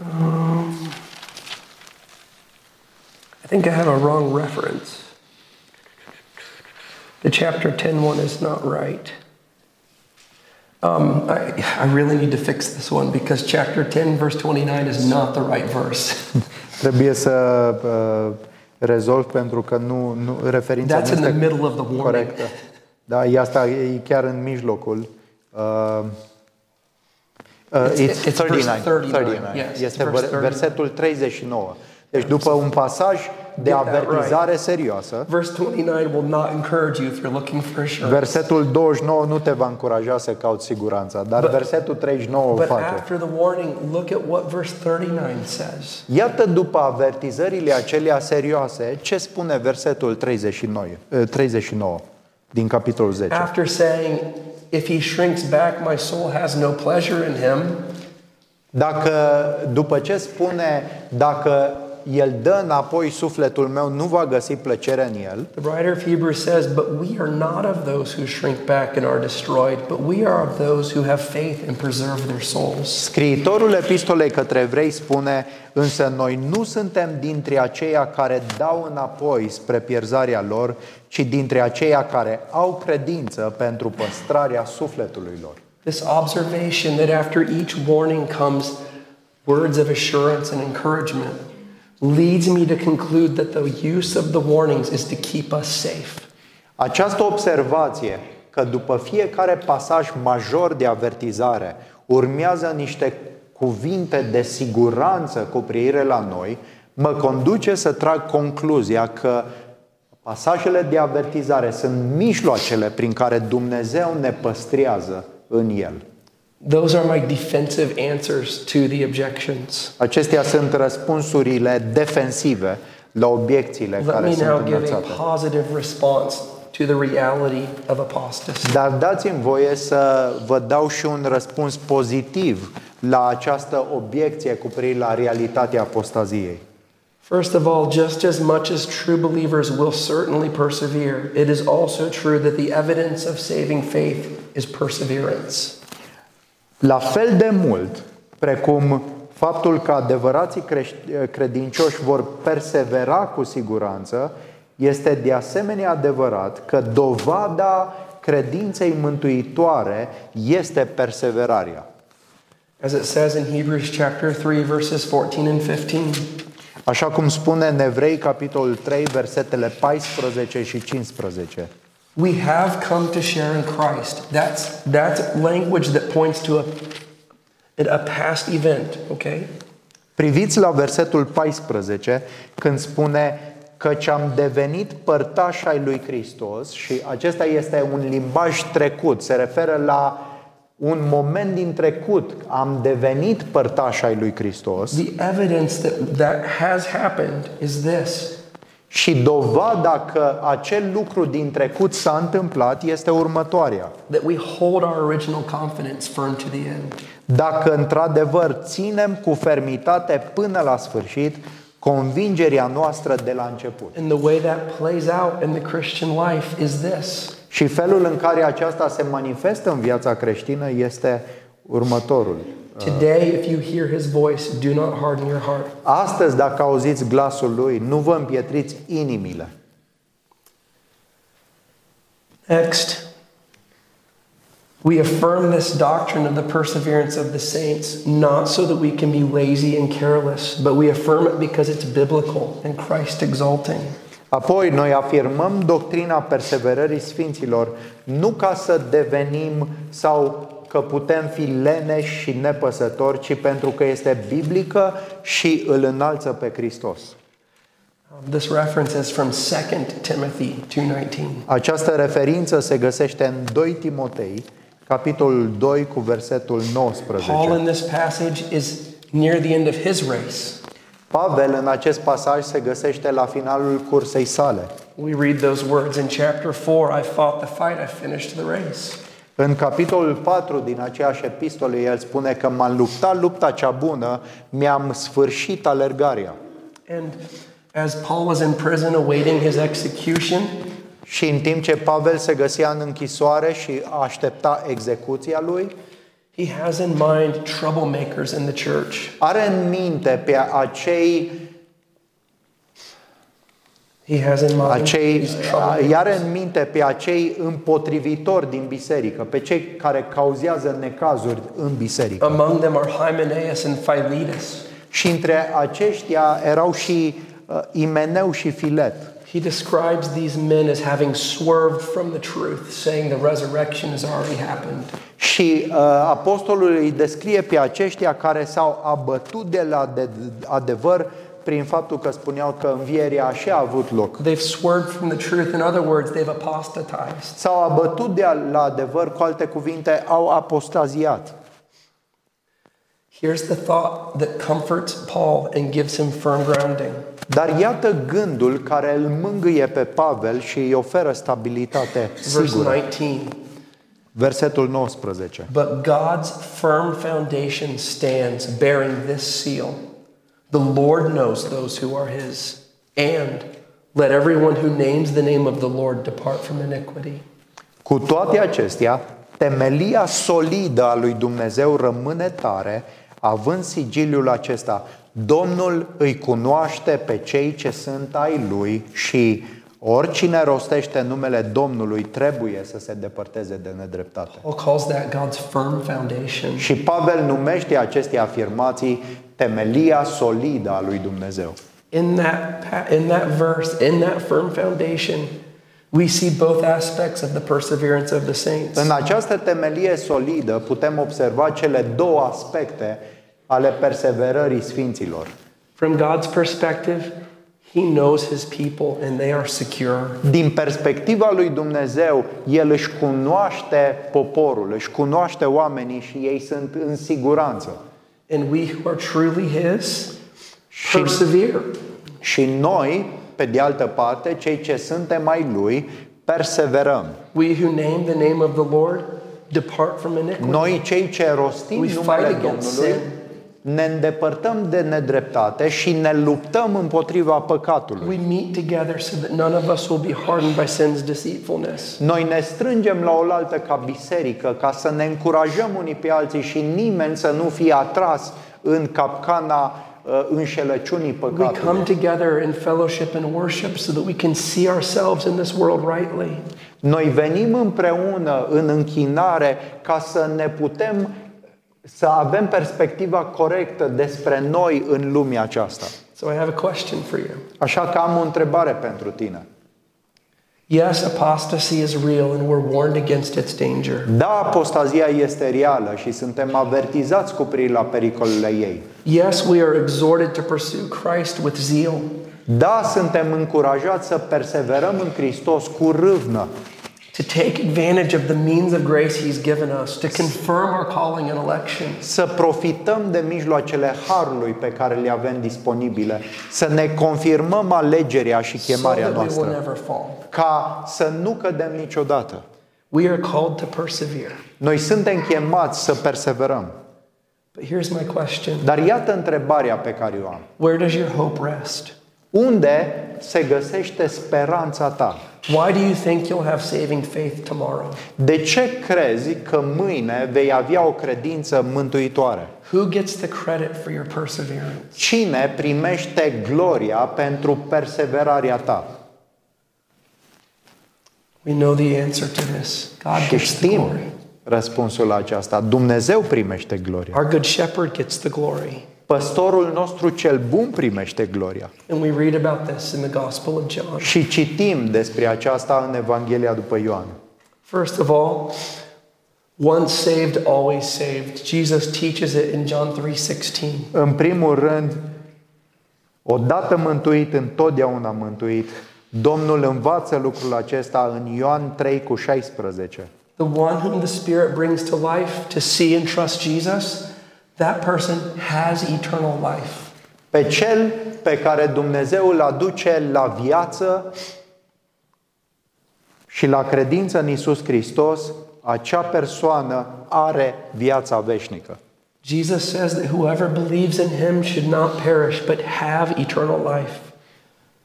Um, I think I have a wrong reference. The chapter 10 one is not right. Um, I, I really need to fix this one because chapter 10, verse 29 is not the right verse. Trebuie să uh, rezolv pentru că nu, nu referința That's nu in the este middle of the warning. corectă. Da, e asta e chiar în mijlocul. Uh, uh, It's- it's, it's verse 39, 39, 39. yes, Este it's verse ver- versetul 39. Deci după un pasaj de Get that avertizare serioasă, Verse 29 will not encourage you if you're looking for assurance. versetul 29 nu te va încuraja să cauți siguranța, dar versetul 39 o But face. after the warning, look at what verse 39 says. Iată după avertizările acelea serioase, ce spune versetul 39, eh, 39 din capitolul 10. After saying, If he shrinks back, my soul has no pleasure in him, Dacă, după ce spune, dacă el dă înapoi sufletul meu, nu va găsi plăcere în el, the writer of Hebrews says, But we are not of those who shrink back and are destroyed, but we are of those who have faith and preserve their souls. scriitorul epistolei către evrei spune, însă noi nu suntem dintre aceia care dau înapoi spre pierzarea lor, ci dintre aceia care au credință pentru păstrarea sufletului lor. This observation that after each warning comes words of assurance and encouragement leads me to conclude that the use of the warnings is to keep us safe. Această observație că după fiecare pasaj major de avertizare urmează niște cuvinte de siguranță cu privire la noi, mă conduce să trag concluzia că Pasajele de avertizare sunt mijloacele prin care Dumnezeu ne păstrează în El. Those are my defensive answers to the objections. Acestea sunt răspunsurile defensive la obiecțiile Let care me sunt now give a înălțate. positive response to the reality of apostasy. Dar dați-mi voie să vă dau și un răspuns pozitiv la această obiecție cu privire la realitatea apostaziei. First of all, just as much as true believers will certainly persevere, it is also true that the evidence of saving faith is perseverance. La fel de mult precum faptul că adevărații crești- credincioși vor persevera cu siguranță, este de asemenea adevărat că dovada credinței mântuitoare este perseverarea. As it says in Hebrews chapter 3 verses 14 and 15. Așa cum spune în Evrei, capitolul 3, versetele 14 și 15. We have come to share in Christ. That's that's language that points to a a past event, okay? Priviți la versetul 14 când spune căci am devenit părtași ai lui Hristos și acesta este un limbaj trecut, se referă la un moment din trecut, am devenit părtași ai lui Hristos The evidence that that has happened is this. Și dovada că acel lucru din trecut s-a întâmplat este următoarea. That we hold our original confidence firm to the end. Dacă într-adevăr ținem cu fermitate până la sfârșit convingerea noastră de la început. And the way that plays out in the Christian life is this. Și felul în care aceasta se manifestă în viața creștină este următorul. Today, if you hear his voice, do not harden your heart. Astăzi, dacă auziți glasul lui, nu vă împietriți inimile. Next, we affirm this doctrine of the perseverance of the saints not so that we can be lazy and careless, but we affirm it because it's biblical and Christ exalting. Apoi, noi afirmăm doctrina perseverării sfinților nu ca să devenim sau că putem fi leneși și nepăsători, ci pentru că este biblică și îl înalță pe Hristos. Um, This reference is from 2 Timothy 2:19. Această referință se găsește în 2 Timotei, capitolul 2 cu versetul 19. Paul in this passage is near the end of his race. Pavel în acest pasaj se găsește la finalul cursei sale. We read those words in chapter 4, I fought the fight, I finished the race. În capitolul 4 din aceeași epistolă, el spune că m-am luptat lupta cea bună, mi-am sfârșit alergarea. And as Paul was in prison awaiting his execution, Și în timp ce Pavel se găsea în închisoare și aștepta execuția lui, he has in mind troublemakers in the church. are în minte pe acei, He has in mind acei these troublemakers. i are în minte pe acei împotrivitori din biserică, pe cei care cauzează necazuri în biserică. Among them are Hymenaeus and Philetus. Și între aceștia erau și uh, Imeneu și Filet. He describes these men as having swerved from the truth, saying the resurrection has already happened. Și uh, apostolul îi descrie pe aceștia care s-au abătut de la de- adevăr prin faptul că spuneau că învierea așa a avut loc. They've swerved from the truth. In other words, they've apostatized. S-au abătut de la adevăr, cu alte cuvinte, au apostaziat. Here's the thought that comforts Paul and gives him firm grounding. Dar iată gândul care îl mângâie pe Pavel și îi oferă stabilitate Verse sigură. 19. Versetul 19. But God's firm foundation stands, bearing this seal The Lord knows those who are his. And let everyone who names the name of the Lord depart from iniquity. Cu toate acestea, temelia solidă a lui Dumnezeu rămâne tare, având sigiliul acesta. Domnul îi cunoaște pe cei ce sunt ai lui și oricine rostește numele Domnului trebuie să se depărteze de nedreptate. Paul calls that God's firm foundation. Și Pavel numește aceste afirmații temelia solidă a lui Dumnezeu. In that, pa- in that verse, in that firm foundation, we see both aspects of the perseverance of the saints. În această temelie solidă putem observa cele două aspecte ale perseverării sfinților. From God's perspective, He knows his people and they are secure. Din perspectiva lui Dumnezeu, El își cunoaște poporul, își cunoaște oamenii și ei sunt în siguranță. And we who are truly his persevere. Și noi, pe de altă parte, cei ce suntem mai Lui, perseverăm. We who name the name of the Lord depart from iniquity. Noi, cei ce rostim We numele fight against Domnului, sin. Ne îndepărtăm de nedreptate și ne luptăm împotriva păcatului. We meet together so that none of us will be hardened by sin's deceitfulness. Noi ne strângem la oaltă ca biserică ca să ne încurajăm unii pe alții și nimeni să nu fie atras în capcana uh, înșelăciunii We păcatului. come together in fellowship and worship so that we can see ourselves in this world rightly. Noi venim împreună în închinare ca să ne putem să avem perspectiva corectă despre noi în lumea aceasta. So I have a question for you. Așa că am o întrebare pentru tine. Yes, apostasy is real and we're warned against its danger. Da, apostazia este reală și suntem avertizați cu privire la pericolele ei. Yes, we are exhorted to pursue Christ with zeal. Da, suntem încurajați să perseverăm în Hristos cu râvnă, to take advantage of the means of grace He's given us, to confirm our calling and election, să profităm de mijloacele harului pe care le avem disponibile, să ne confirmăm alegerea și so chemarea that we will noastră, never fall. ca să nu cădem niciodată. We are called to persevere. Noi suntem chemați să perseverăm. But here's my question Dar iată întrebarea pe care o am. Where does your hope rest? Unde se găsește speranța ta? Why do you think you'll have saving faith tomorrow? De ce crezi că mâine vei avea o credință mântuitoare? Who gets the credit for your perseverance? Cine primește gloria pentru perseverarea ta? We know the answer to this. God Și gets the știm glory. răspunsul la aceasta. Dumnezeu primește gloria. Our good shepherd gets the glory. Păstorul nostru cel bun primește gloria. And we read about this in the Gospel of John. Și citim despre aceasta în Evanghelia după Ioan. First of all, once saved, always saved. Jesus teaches it in John 3:16. În primul rând, odată mântuit, întotdeauna mântuit. Domnul învață lucrul acesta în Ioan 3 cu 16. The one whom the Spirit brings to life to see and trust Jesus, that person has eternal life. Pe cel pe care Dumnezeu îl aduce la viață și la credință în Isus Hristos, acea persoană are viața veșnică. Jesus says that whoever believes in him should not perish but have eternal life.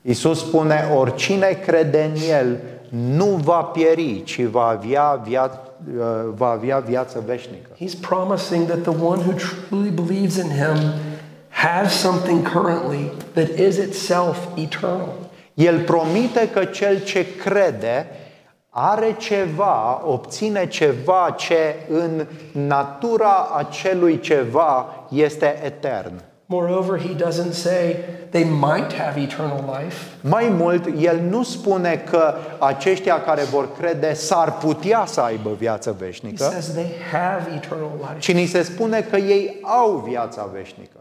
Isus spune, oricine crede în El nu va pieri, ci va avea, via, va avea viață veșnică. He's promising that the one who truly believes in him has something currently that is itself eternal. El promite că cel ce crede are ceva, obține ceva ce în natura acelui ceva este etern. Moreover, he doesn't say they might have eternal life. Mai mult, el nu spune că aceștia care vor crede s-ar putea să aibă viață He veșnică, says they have eternal life. ci ni se spune că ei au viața veșnică.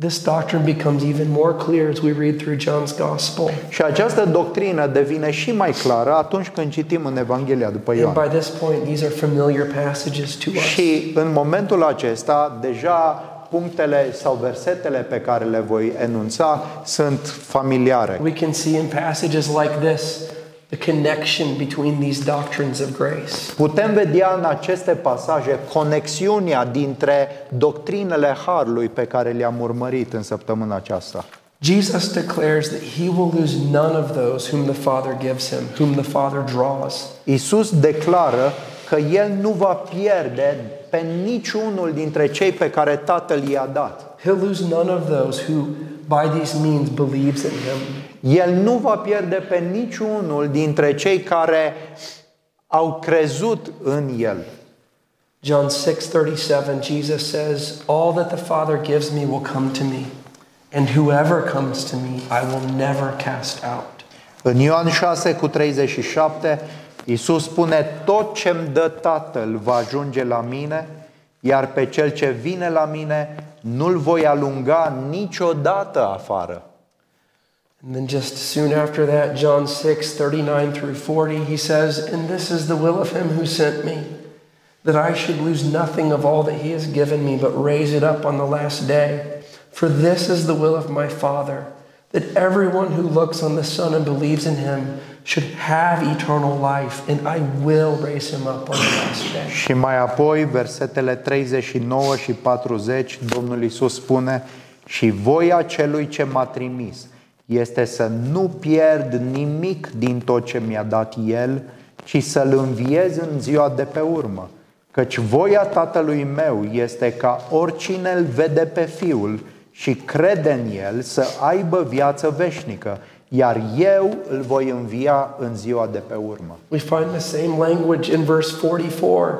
This doctrine becomes even more clear as we read through John's gospel. Și această doctrină devine și mai clară atunci când citim în Evanghelia după And Ioan. by this point, these are familiar passages to us. Și în momentul acesta, deja punctele sau versetele pe care le voi enunța sunt familiare. We can see in passages like this the connection between these doctrines of grace. Putem vedea în aceste pasaje conexiunea dintre doctrinele harului pe care le-am urmărit în săptămâna aceasta. Jesus declares that he will lose none of those whom the Father gives him, whom the Father draws. Isus declară că el nu va pierde pe niciunul dintre cei pe care Tatăl i-a dat. He'll lose none of those who, by these means, believes in him. El nu va pierde pe niciunul dintre cei care au crezut în el. John 6:37 Jesus says, "All that the Father gives me will come to me, and whoever comes to me, I will never cast out." În Ioan 6 cu 37, Iisus spune, tot ce-mi dă Tatăl va ajunge la mine, iar pe cel ce vine la mine nu-l voi alunga niciodată afară. And then just soon after that, John 6, 39 through 40, he says, And this is the will of him who sent me, that I should lose nothing of all that he has given me, but raise it up on the last day. For this is the will of my Father, that everyone who looks on the Son and believes in him should have eternal life, and I will raise him up on the last day. *clears throat* Și mai apoi, versetele 39 și 40, Domnul Iisus spune, și voia celui ce m-a trimis este să nu pierd nimic din tot ce mi-a dat El, ci să-L înviez în ziua de pe urmă. Căci voia Tatălui meu este ca oricine îl vede pe Fiul și crede în El să aibă viață veșnică, iar eu îl voi învia în ziua de pe urmă. We find the same language in verse 44.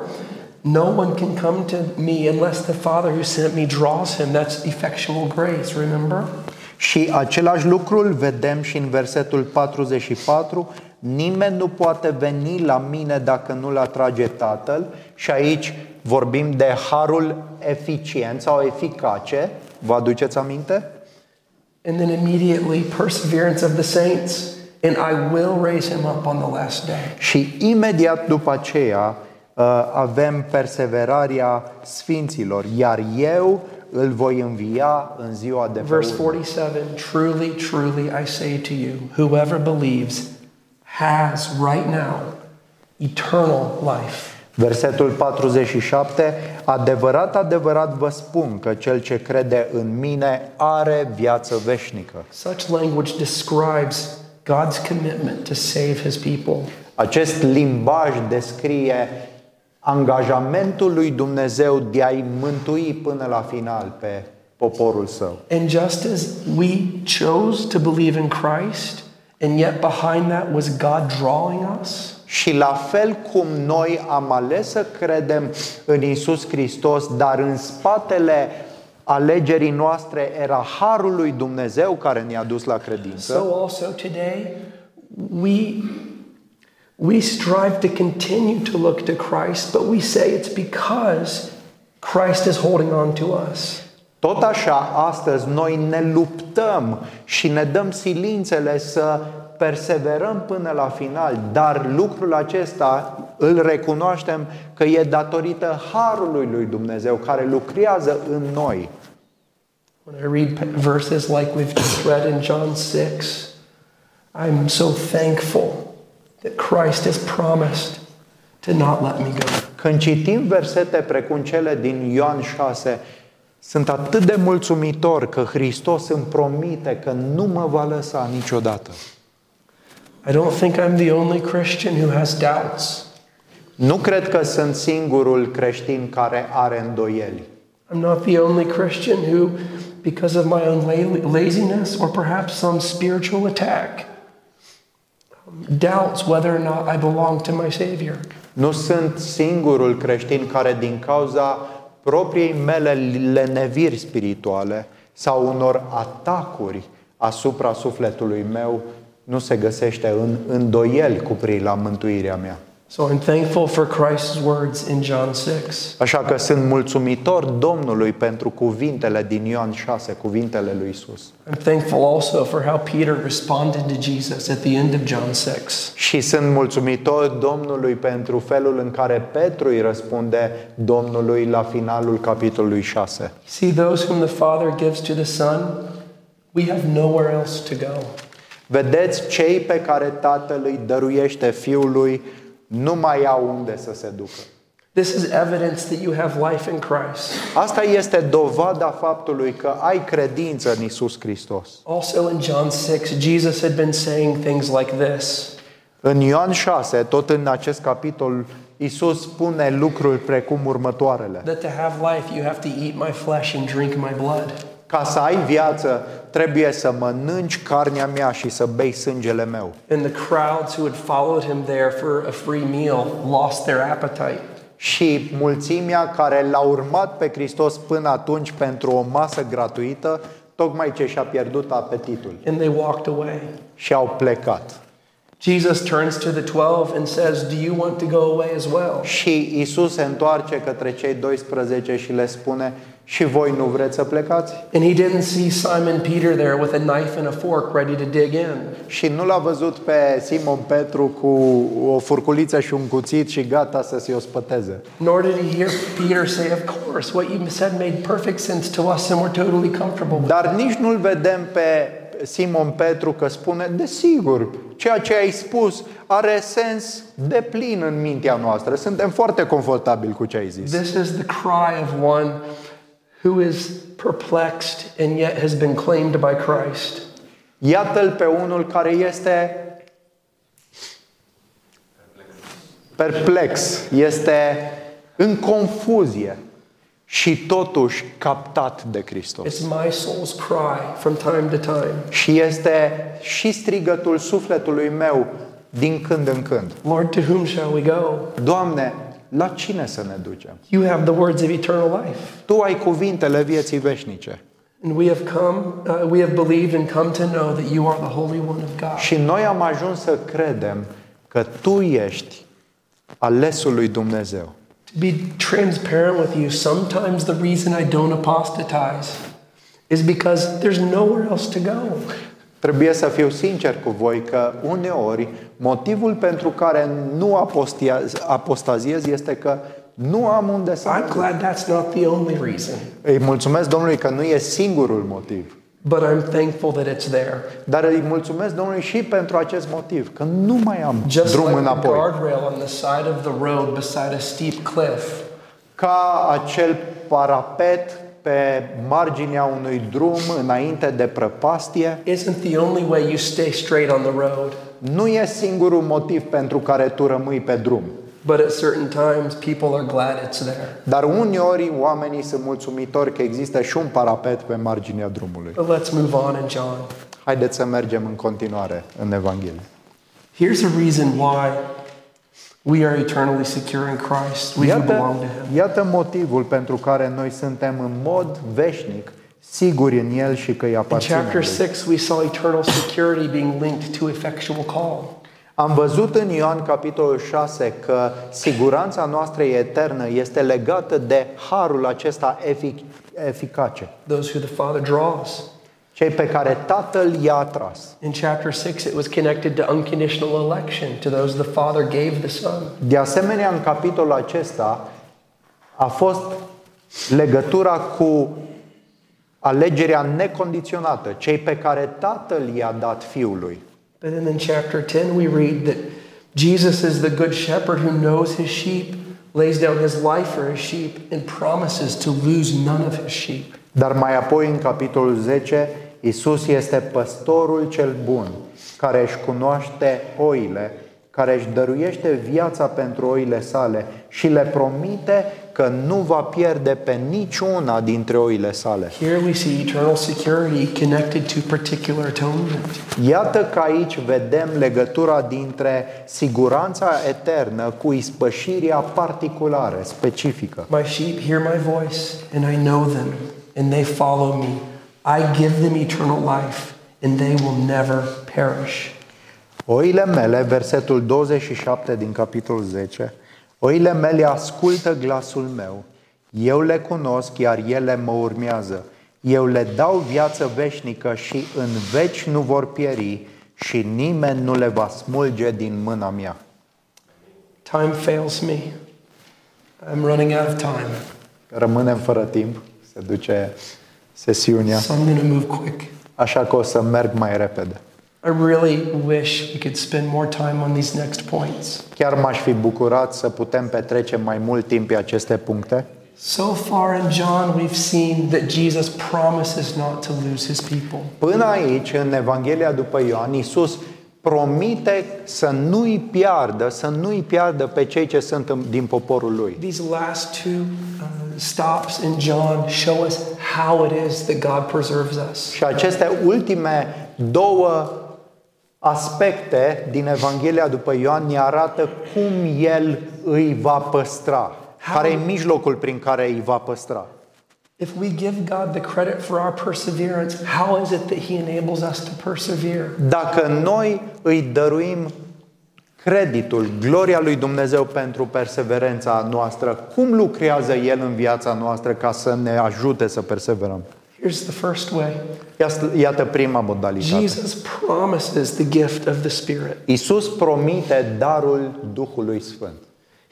No one can come to me unless the Father who sent me draws him. That's effectual grace, remember? Și același lucru îl vedem și în versetul 44, nimeni nu poate veni la mine dacă nu-l atrage Tatăl și aici vorbim de harul eficient sau eficace, vă aduceți aminte? And then immediately, perseverance of the saints, and I will raise him up on the last day. Și imediat după aceea uh, avem perseverarea sfinților, iar eu îl voi învia în ziua de pe Verse urmă. 47 Truly, truly, I say to you, whoever believes has right now eternal life. Versetul 47, adevărat, adevărat vă spun că cel ce crede în mine are viață veșnică. Such language describes God's commitment to save his people. Acest limbaj descrie angajamentul lui Dumnezeu de a-i mântui până la final pe poporul său. And just as we chose to believe in Christ, and yet behind that was God drawing us, Și la fel cum noi am ales să credem în Isus Hristos, dar în spatele alegerii noastre era harul lui Dumnezeu care ne-a dus la credință. so also today we we strive to continue to look to Christ, but we say it's because Christ is holding on to us. Tot așa, astăzi noi ne luptăm și ne dăm silințele să perseverăm până la final, dar lucrul acesta îl recunoaștem că e datorită harului lui Dumnezeu care lucrează în noi. When I read p- verses like we've just read in John 6, I'm so thankful that Christ has promised to not let me go. Când citim versete precum cele din Ioan 6, sunt atât de mulțumitor că Hristos îmi promite că nu mă va lăsa niciodată. I don't think I'm the only Christian who has doubts. Nu cred că sunt singurul creștin care are îndoieli. I'm not the only Christian who, because of my own la- laziness or perhaps some spiritual attack, doubts whether or not I belong to my Savior. Nu sunt singurul creștin care din cauza propriei mele leneviri spirituale sau unor atacuri asupra sufletului meu nu se găsește în îndoieli cu privire la mântuirea mea. So I'm thankful for Christ's words in John 6. Așa că sunt mulțumitor Domnului pentru cuvintele din Ioan 6, cuvintele lui Isus. I'm thankful also for how Peter responded to Jesus at the end of John 6. Și sunt mulțumitor Domnului pentru felul în care Petru îi răspunde Domnului la finalul capitolului 6. See, those whom the Father gives to the Son, we have nowhere else to go. Vedeți, cei pe care Tatăl îi dăruiește Fiului nu mai au unde să se ducă. This is evidence that you have life in Christ. Asta este dovada faptului că ai credință în Isus Hristos. Also in John 6, Jesus had been saying things like this În Ioan 6, tot în acest capitol, Isus spune lucruri precum următoarele. that to have life, you have to eat my flesh and drink my blood. Ca să ai viață, trebuie să mănânci carnea mea și să bei sângele meu. And the crowds who had followed him there for a free meal lost their appetite. Și mulțimea care l-a urmat pe Hristos până atunci pentru o masă gratuită, tocmai ce și-a pierdut apetitul And they walked away. și au plecat. Jesus turns to the 12 and says, Do you want to go away as well? Și Isus se întoarce către cei 12 și le spune, și voi nu vreți să plecați? And he didn't see Simon Peter there with a knife and a fork ready to dig in. Și nu l-a văzut pe Simon Petru cu o furculiță și un cuțit și gata să se o spăteze. Nor did he hear Peter say, Of course, what you said made perfect sense to us and we're totally comfortable with Dar nici nu-l vedem pe Simon Petru că spune, desigur, ceea ce ai spus are sens de plin în mintea noastră. Suntem foarte confortabili cu ce ai zis. This is the cry of one who is perplexed and yet has been claimed by Christ. Iată-l pe unul care este perplex, este în confuzie și totuși captat de Hristos. It's my soul's cry from time to time. Și este și strigătul sufletului meu din când în când. Lord, to whom shall we go? Doamne, la cine să ne ducem? You have the words of eternal life. Tu ai cuvintele vieții veșnice. And we have come, uh, we have believed and come to know that you are the Holy One of God. Și noi am ajuns să credem că Tu ești alesul lui Dumnezeu. To be transparent with you, sometimes the reason I don't apostatize is because there's nowhere else to go. Trebuie să fiu sincer cu voi că uneori motivul pentru care nu apostia- apostaziez este că nu am unde să I'm merg. glad that's not the only reason, Îi mulțumesc Domnului că nu e singurul motiv. but I'm thankful that it's there. Dar îi mulțumesc Domnului și pentru acest motiv, că nu mai am Just drum like the înapoi. guardrail on the side of the road beside a steep cliff, Ca acel parapet pe marginea unui drum înainte de prăpastie, isn't the only way you stay straight on the road. nu e singurul motiv pentru care tu rămâi pe drum. But at certain times, people are glad it's there. Dar uneori oamenii sunt mulțumitori că există și un parapet pe marginea drumului. But let's move on in John. Haideți să mergem în continuare în Evanghelie. Here's a reason why we are eternally secure in Christ. We who Iată, belong to Him. iată motivul pentru care noi suntem în mod veșnic siguri în El și că îi In aparținem. chapter lui. 6, we saw eternal security being linked to effectual call. Am văzut în Ioan capitolul 6 că siguranța noastră eternă este legată de harul acesta efic- eficace, Those who the Father draws. Cei pe care Tatăl i-a atras. In chapter 6, it was connected to unconditional election, to those the Father gave the Son. De asemenea, în capitolul acesta a fost legătura cu alegerea necondiționată, cei pe care Tatăl i-a dat Fiului. But then in chapter 10, we read that Jesus is the good shepherd who knows his sheep, lays down his life for his sheep, and promises to lose none of his sheep. Dar mai apoi, în capitolul 10, Isus este păstorul cel bun, care își cunoaște oile, care își dăruiește viața pentru oile sale și le promite că nu va pierde pe niciuna dintre oile sale. Here we see eternal security connected to particular atonement. Iată că aici vedem legătura dintre siguranța eternă cu ispășirea particulară, specifică. My sheep hear my voice, and I know them, and they follow me. I give them eternal life, and they will never perish. Oile mele, versetul 27 din capitolul 10, oile mele ascultă glasul meu, eu le cunosc, iar ele mă urmează. Eu le dau viață veșnică și în veci nu vor pieri și nimeni nu le va smulge din mâna mea. Time fails me. I'm running out of time, Rămânem fără timp, se duce sesiunea, so I'm going to move quick. așa că o să merg mai repede. I really wish we could spend more time on these next points. Chiar m-aș fi bucurat să putem petrece mai mult timp pe aceste puncte. So far in John, we've seen that Jesus promises not to lose his people. Până aici, în Evanghelia după Ioan, Iisus promite să nu-i piardă, să nu-i piardă pe cei ce sunt în- din poporul lui. These last two uh, stops in John show us how it is that God preserves us. Și aceste ultime două aspecte din Evanghelia după Ioan ne arată cum El îi va păstra, care e mijlocul prin care îi va păstra. If we give God the credit for our perseverance, how is it that He enables us to persevere? Dacă noi îi dăruim creditul, gloria lui Dumnezeu pentru perseverența noastră. Cum lucrează El în viața noastră ca să ne ajute să perseverăm? Here's the first way Iată- Iată prima modalitate. Jesus promises the gift of the Spirit. Iisus promite darul Duhului Sfânt.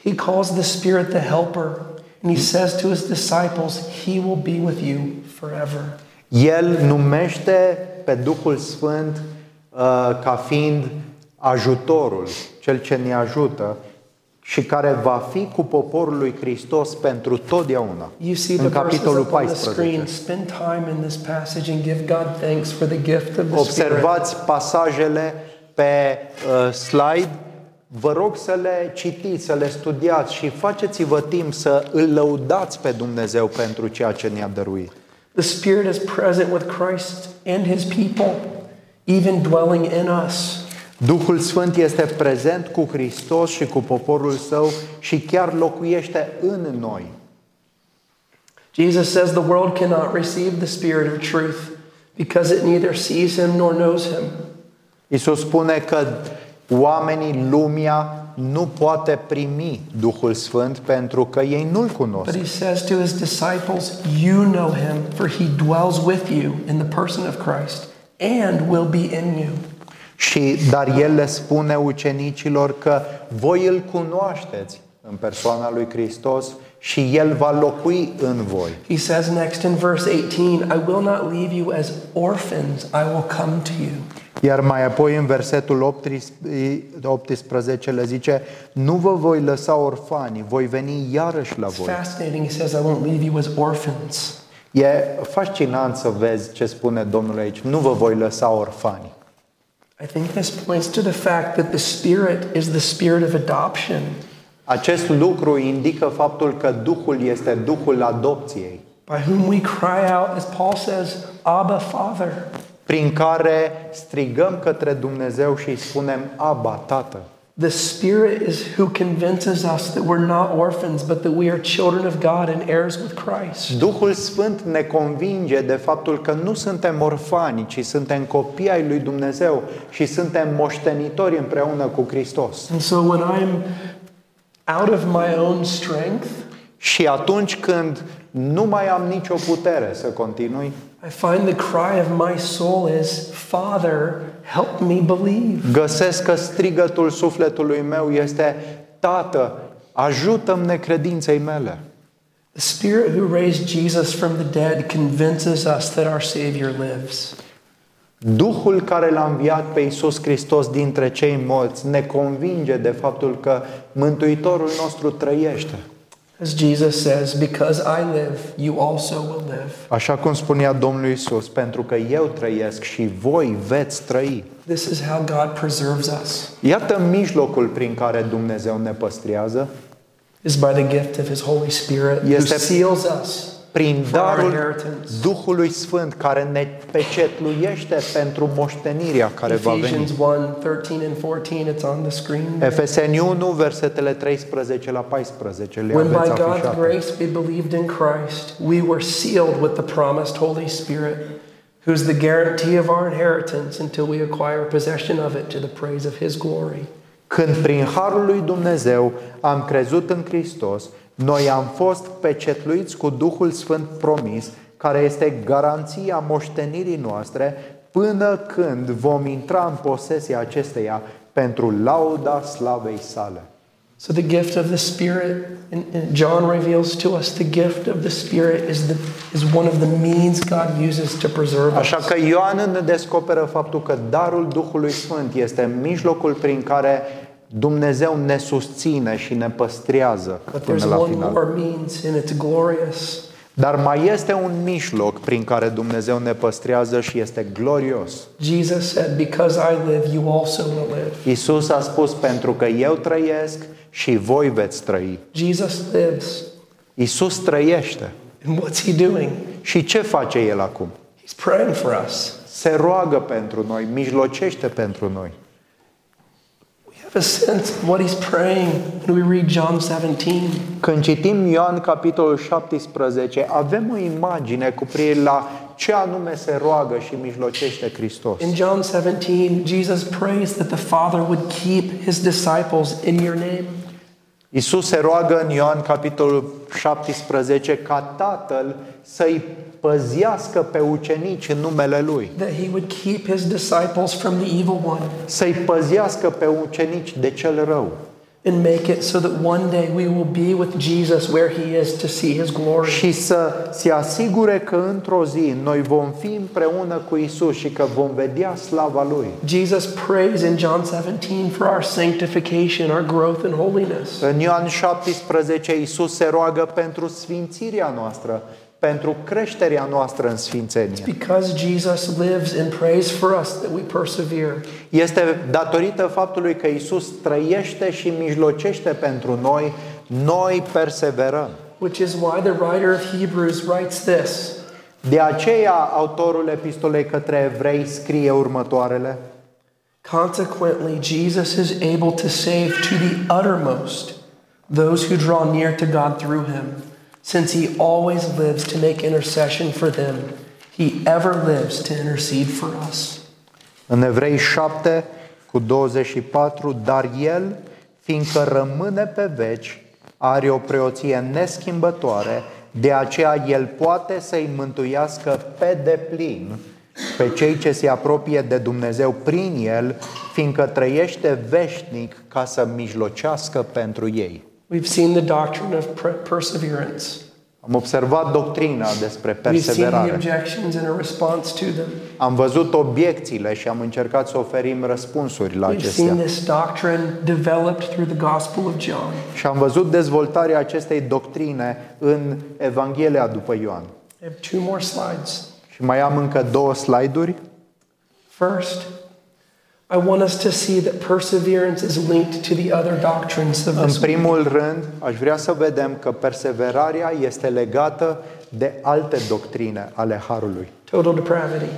He calls the Spirit the helper, and he says to his disciples, He will be with you forever. El numește pe Duhul Sfânt uh, ca fiind ajutorul, cel ce ne ajută și care va fi cu poporul lui Hristos pentru totdeauna. You see the În verses capitolul up on the 14. screen. Spend time in this passage and give God thanks for the gift of the Spirit. Observați pasajele pe uh, slide. Vă rog să le citiți, să le studiați și faceți-vă timp să îl lăudați pe Dumnezeu pentru ceea ce ne-a dăruit. The Spirit is present with Christ and his people, even dwelling in us. Duhul Sfânt este prezent cu Hristos și cu poporul său și chiar locuiește în noi. Jesus says the world cannot receive the Spirit of truth because it neither sees him nor knows him. Isus spune că oamenii, lumea, nu poate primi Duhul Sfânt pentru că ei nu-L But cunosc. he says to his disciples, You know him, for he dwells with you in the person of Christ and will be in you. Și, dar El le spune ucenicilor că voi îl cunoașteți în persoana lui Hristos și El va locui în voi. He says next in verse 18, I will not leave you as orphans, I will come to you. Iar mai apoi în versetul 18 le zice, nu vă voi lăsa orfani, voi veni iarăși la It's voi. fascinating. He says, I won't leave you as orphans. E fascinant să vezi ce spune Domnul aici, nu vă voi lăsa orfani. I think this points to the fact that the Spirit is the Spirit of adoption. Acest lucru indică faptul că Duhul este Duhul adopției, by whom we cry out, as Paul says, Abba, Father. prin care strigăm către Dumnezeu și îi spunem Aba, Tată. The Spirit is who convinces us that we're not orphans, but that we are children of God and heirs with Christ. Duhul Sfânt ne convinge de faptul că nu suntem orfani, ci suntem copii ai lui Dumnezeu și suntem moștenitori împreună cu Hristos. And so when I'm out of my own strength, Și atunci când nu mai am nicio putere să continui, I find the cry of my soul is, Father, help me believe. găsesc că strigătul sufletului meu este Tată, ajută-mi necredinței mele. The Spirit who raised Jesus from the dead convinces us that our Savior lives. Duhul care l-a înviat pe Iisus Hristos dintre cei morți ne convinge de faptul că Mântuitorul nostru trăiește. As Jesus says, Because I live, you also will live. Așa cum spunea Domnul Iisus, pentru că eu trăiesc și voi veți trăi. This is how God preserves us, Iată mijlocul prin care Dumnezeu ne păstrează, is by the gift of His Holy Spirit who Este- seals us prin for our darul inheritance. Duhului Sfânt care ne pecetluiește pentru moștenirea care va veni. Ephesians 1 13 and 14, it's on the screen. Efeseni 1, versetele 13 la 14, le When by aveți God's afișate. grace we believed in Christ, we were sealed with the promised Holy Spirit, who's the guarantee of our inheritance until we acquire possession of it to the praise of His glory. Când prin harul lui Dumnezeu am crezut în Hristos, noi am fost pecetluiți cu Duhul Sfânt promis, care este garanția moștenirii noastre până când vom intra în posesia acesteia pentru lauda slavei sale. So the gift of the Spirit, and, and John reveals to us the gift of the Spirit is, the, is one of the means God uses to preserve Așa us. că Ioan ne descoperă faptul că darul Duhului Sfânt este mijlocul prin care Dumnezeu ne susține și ne păstrează But până there's la one final. more means, and it's glorious. Dar mai este un mijloc prin care Dumnezeu ne păstrează și este glorios. Jesus said, Because I live, you also will live. Isus a spus pentru că eu trăiesc și voi veți trăi. Jesus lives. Isus trăiește. And what's He doing? Și ce face El acum? He's praying for us. Se roagă pentru noi, mijlocește pentru noi. We have a sense of what He's praying when we read John 17. Când citim Ioan capitolul 17, avem o imagine cu privire la ce anume se roagă și mijlocește Hristos. In John 17, Jesus prays that the Father would keep his disciples in your name. Isus se roagă în Ioan capitolul 17 ca Tatăl să-i păzească pe ucenici în numele Lui. That he would keep his disciples from the evil one Să-i păzească pe ucenici de cel rău. and make it so that one day we will be with Jesus where he is to see his glory. Și să se asigure că într-o zi noi vom fi împreună cu Isus și că vom vedea slava Lui. Jesus prays in John 17 for our sanctification, our growth in holiness. În Ioan 17 Isus se roagă pentru sfințirea noastră, pentru creșterea noastră în sfințenie. Because Jesus lives and prays for us that we persevere. Este datorită faptului că Isus trăiește și mijlocește pentru noi, noi perseverăm. Which is why the writer of Hebrews writes this De aceea autorul epistolei către evrei scrie următoarele: Consequently, Jesus is able to save to the uttermost those who draw near to God through him, since he always lives to make intercession for them. He ever lives to intercede for us. În Evrei 7 cu 24, dar el, fiindcă rămâne pe veci, are o preoție neschimbătoare, de aceea el poate să-i mântuiască pe deplin pe cei ce se apropie de Dumnezeu prin el, fiindcă trăiește veșnic ca să mijlocească pentru ei. We've seen the doctrine of per- perseverance. Am observat doctrina despre We've seen the perseverare. objections and a response to them. Am văzut obiecțiile și am încercat să oferim răspunsuri la We've acestea. seen this doctrine developed through the Gospel of John. Și am văzut dezvoltarea acestei doctrine în Evanghelia după Ioan. I have two more slides. Și mai am încă două slide-uri. First, I want us to see that perseverance is linked to the other doctrines of În this week. primul rând, aș vrea să vedem că perseverarea este legată de alte doctrine ale Harului. Total depravity.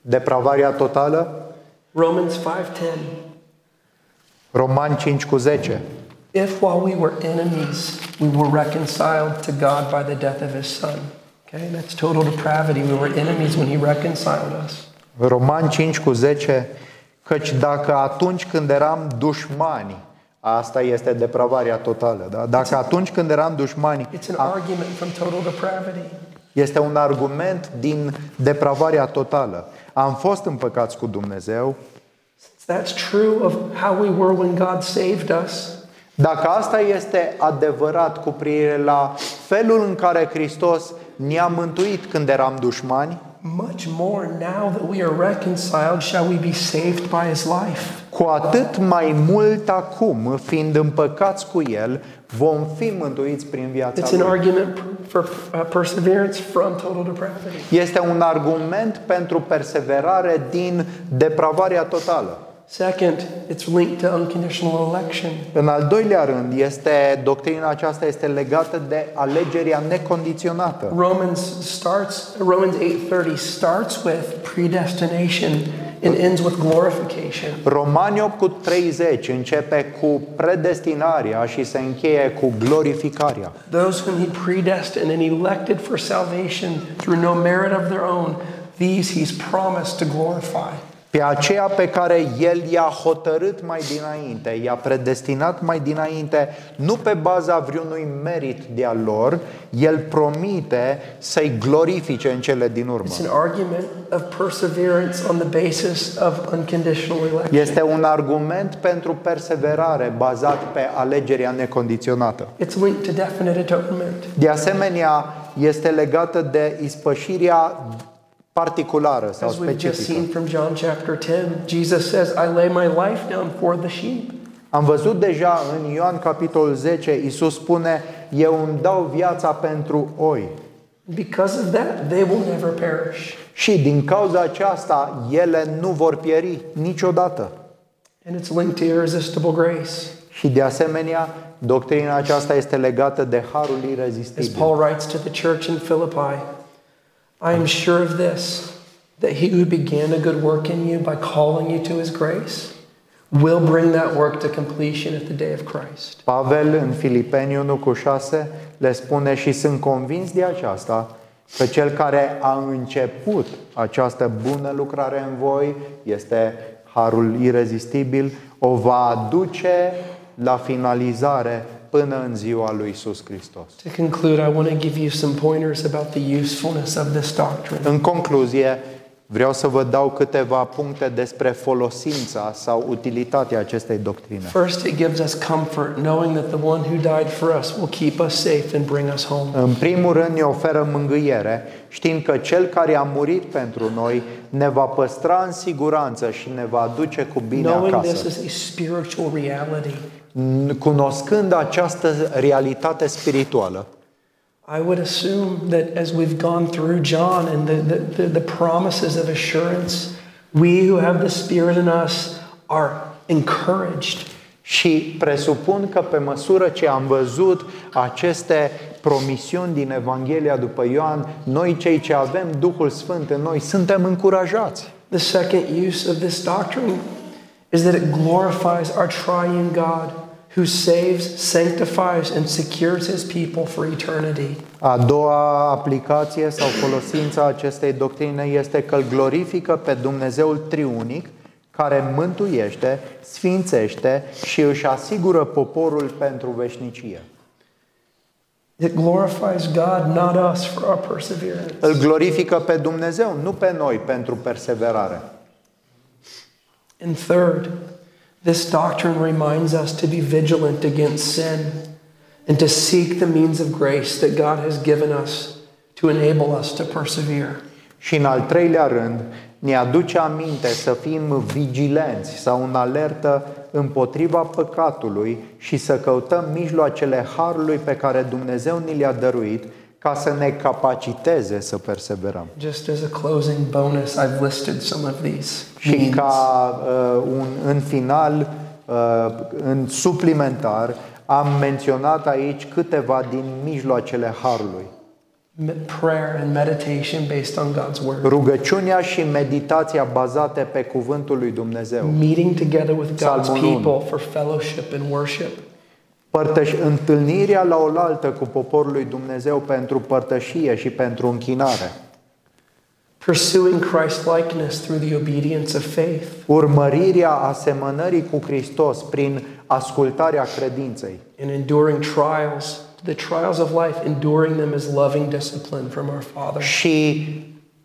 Depravarea totală, Romans 5:10. Romani 5 cu 10. If while we were enemies, we were reconciled to God by the death of his son. Okay, that's total depravity. We were enemies when he reconciled us. Romani 5 cu 10, căci dacă atunci când eram dușmani, asta este depravarea totală, da? dacă atunci când eram dușmani, It's an argument from total depravity. Este un argument din depravarea totală. Am fost împăcați cu Dumnezeu. That's true of how we were when God saved us. Dacă asta este adevărat cu privire la felul în care Hristos ne-a mântuit când eram dușmani, Much more now that we are reconciled, shall we be saved by his life. cu atât mai mult acum, fiind împăcați cu El, vom fi mântuiți prin viața It's an Lui. argument for uh, perseverance from total depravity. Este un argument pentru perseverare din depravarea totală. Second, it's linked to unconditional election. În al doilea rând, este, doctrina aceasta este legată de alegerea necondiționată. Romans starts Romans 8:30 starts with predestination and ends with glorification. Romani 8 cu 30 începe cu predestinarea și se încheie cu glorificarea. Those whom he predestined and elected for salvation through no merit of their own, these he's promised to glorify. Pe aceea pe care El i-a hotărât mai dinainte, i-a predestinat mai dinainte, nu pe baza vreunui merit de-al lor, El promite să-i glorifice în cele din urmă. It's an argument of perseverance on the basis of unconditional election. Este un argument pentru perseverare bazat pe alegerea necondiționată. It's linked to definite atonement. De asemenea, este legată de ispășirea particulară sau As we've just specifică. seen from John chapter 10, Jesus says, I lay my life down for the sheep. Am văzut deja în Ioan capitolul 10, Iisus spune, eu îmi dau viața pentru oi. Because of that, they will never perish. Și din cauza aceasta, ele nu vor pieri niciodată. And it's linked to irresistible grace. Și de asemenea, doctrina aceasta este legată de harul As irezistibil. Paul writes to the church in Philippi, I am sure of this, that he who began a good work in you by calling you to his grace will bring that work to completion at the day of Christ. Pavel în Filipeni 1 cu 6 le spune și sunt convins de aceasta că cel care a început această bună lucrare în voi este harul irezistibil, o va aduce la finalizare până în ziua lui Isus Hristos. To conclude, I want to give you some pointers about the usefulness of this doctrine. În concluzie, vreau să vă dau câteva puncte despre folosința sau utilitatea acestei doctrine. First, it gives us comfort knowing that the one who died for us will keep us safe and bring us home. În primul rând ne oferă mângâiere, știind că Cel care a murit pentru noi ne va păstra în siguranță și ne va aduce cu bine Knowing this acasă. is a spiritual reality, Cunoscând această realitate spirituală, I would assume that as we've gone through John and the, the, the, the promises of assurance, we who have the Spirit in us are encouraged Și presupun că pe măsură ce am văzut aceste promisiuni din Evanghelia după Ioan, noi cei ce avem Duhul Sfânt în noi suntem încurajați. The second use of this doctrine is that it glorifies our triune God who saves, sanctifies, and secures his people for eternity. A doua aplicație sau folosință a acestei doctrine este că îl glorifică pe Dumnezeul triunic care mântuiește, sfințește și își asigură poporul pentru veșnicie. It glorifies God, not us, for our perseverance. Îl glorifică pe Dumnezeu, nu pe noi, pentru perseverare. And third, this doctrine reminds us to be vigilant against sin and to seek the means of grace that God has given us to enable us to persevere. Și în al treilea rând, ne aduce aminte să fim vigilenți sau în alertă împotriva păcatului și să căutăm mijloacele harului pe care Dumnezeu ni le-a dăruit ca să ne capaciteze să perseverăm. Just as a closing bonus, I've listed some of these. Și means. ca uh, un, în final, uh, în suplimentar, am menționat aici câteva din mijloacele harului. Me- Prayer and meditation based on God's word. Rugăciunea și meditația bazate pe cuvântul lui Dumnezeu. Meeting together with God's Psalmul unu. people for fellowship and worship. Părtăș, întâlnirea la oaltă cu poporul lui Dumnezeu pentru părtășie și pentru închinare. Pursuing Christ likeness through the obedience of faith. Urmărirea asemănării cu Hristos prin ascultarea credinței. And enduring trials, the trials of life, enduring them as loving discipline from our Father. Și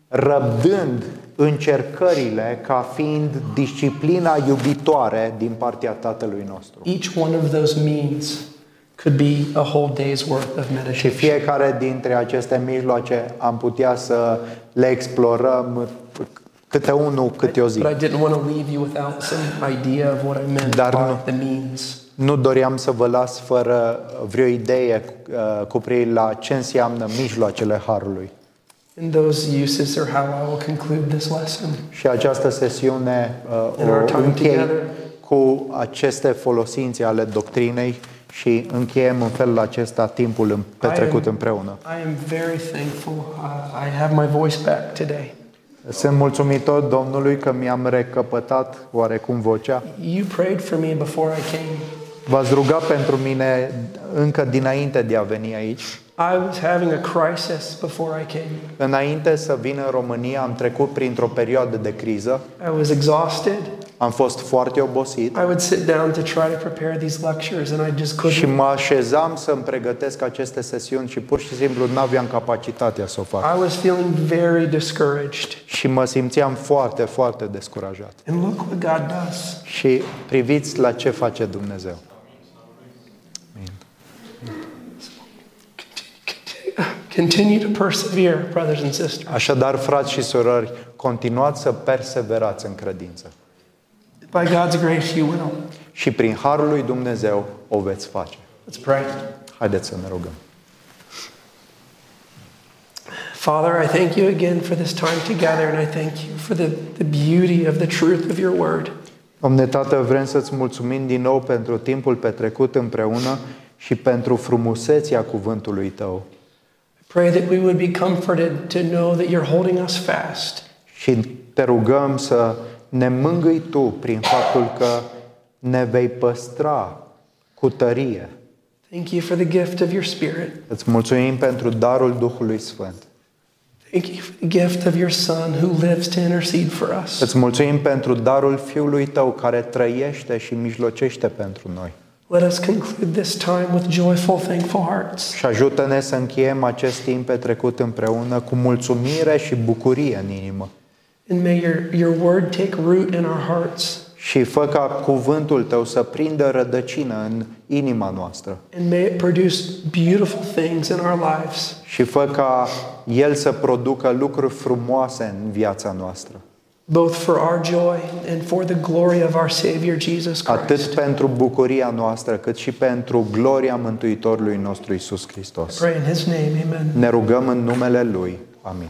răbdând încercările ca fiind disciplina iubitoare din partea Tatălui nostru. Each one of those means could be a whole day's worth of Și meditation. fiecare dintre aceste mijloace am putea să le explorăm câte unul câte o zi. But I didn't want to leave you without some idea of what I meant Dar by nu. the means. Nu doream să vă las fără vreo idee uh, cu privire la ce înseamnă mijloacele Harului. And those uses are how I will conclude this lesson. Și această sesiune uh, In our o time închei together. cu aceste folosințe ale doctrinei și încheiem în felul acesta timpul în- petrecut I am- împreună. I am very thankful uh, I have my voice back today. Sunt mulțumitor Domnului că mi-am recăpătat oarecum vocea. You prayed for me before I came. V-ați rugat pentru mine încă dinainte de a veni aici. I was having a crisis before I came. Înainte să vin în România, am trecut printr-o perioadă de criză. I was exhausted. Am fost foarte obosit I would sit down to try to prepare these lectures and I just și couldn't. mă așezam să-mi pregătesc aceste sesiuni și pur și simplu nu aveam capacitatea să o fac. I was feeling very discouraged. Și mă simțeam foarte, foarte descurajat. And look what God does. Și priviți la ce face Dumnezeu. Continue to persevere, brothers and sisters. Așadar, frați și surori, continuați să perseverați în credință. By God's grace, you will. Și prin Harul lui Dumnezeu o veți face. Let's pray. Haideți să ne rugăm. Father, I thank you again for this time together, and I thank you for the, the beauty of the truth of your word. Domne Tată, vrem să-ți mulțumim din nou pentru timpul petrecut împreună și pentru frumusețea cuvântului Tău. I pray that we would be comforted to know that you're holding us fast. Și te rugăm să ne mângâi Tu prin faptul că ne vei păstra cu tărie. Thank you for the gift of your Spirit. Îți mulțumim pentru darul Duhului Sfânt. Thank you for the gift of your Son who lives to intercede for us. Îți mulțumim pentru darul Fiului Tău care trăiește și mijlocește pentru noi. Let us conclude this time with joyful, thankful hearts. Și ajută-ne să încheiem acest timp petrecut împreună cu mulțumire și bucurie în inimă. And may your, your word take root in our hearts. Și fă ca cuvântul Tău să prindă rădăcină în inima noastră. And may it produce beautiful things in our lives. Și fă ca El să producă lucruri frumoase în viața noastră. Both for our joy and for the glory of our Savior Jesus Atât Christ. pentru bucuria noastră, cât și pentru gloria Mântuitorului nostru Isus Hristos. Pray in His name, amen. Ne rugăm în numele Lui. Amin.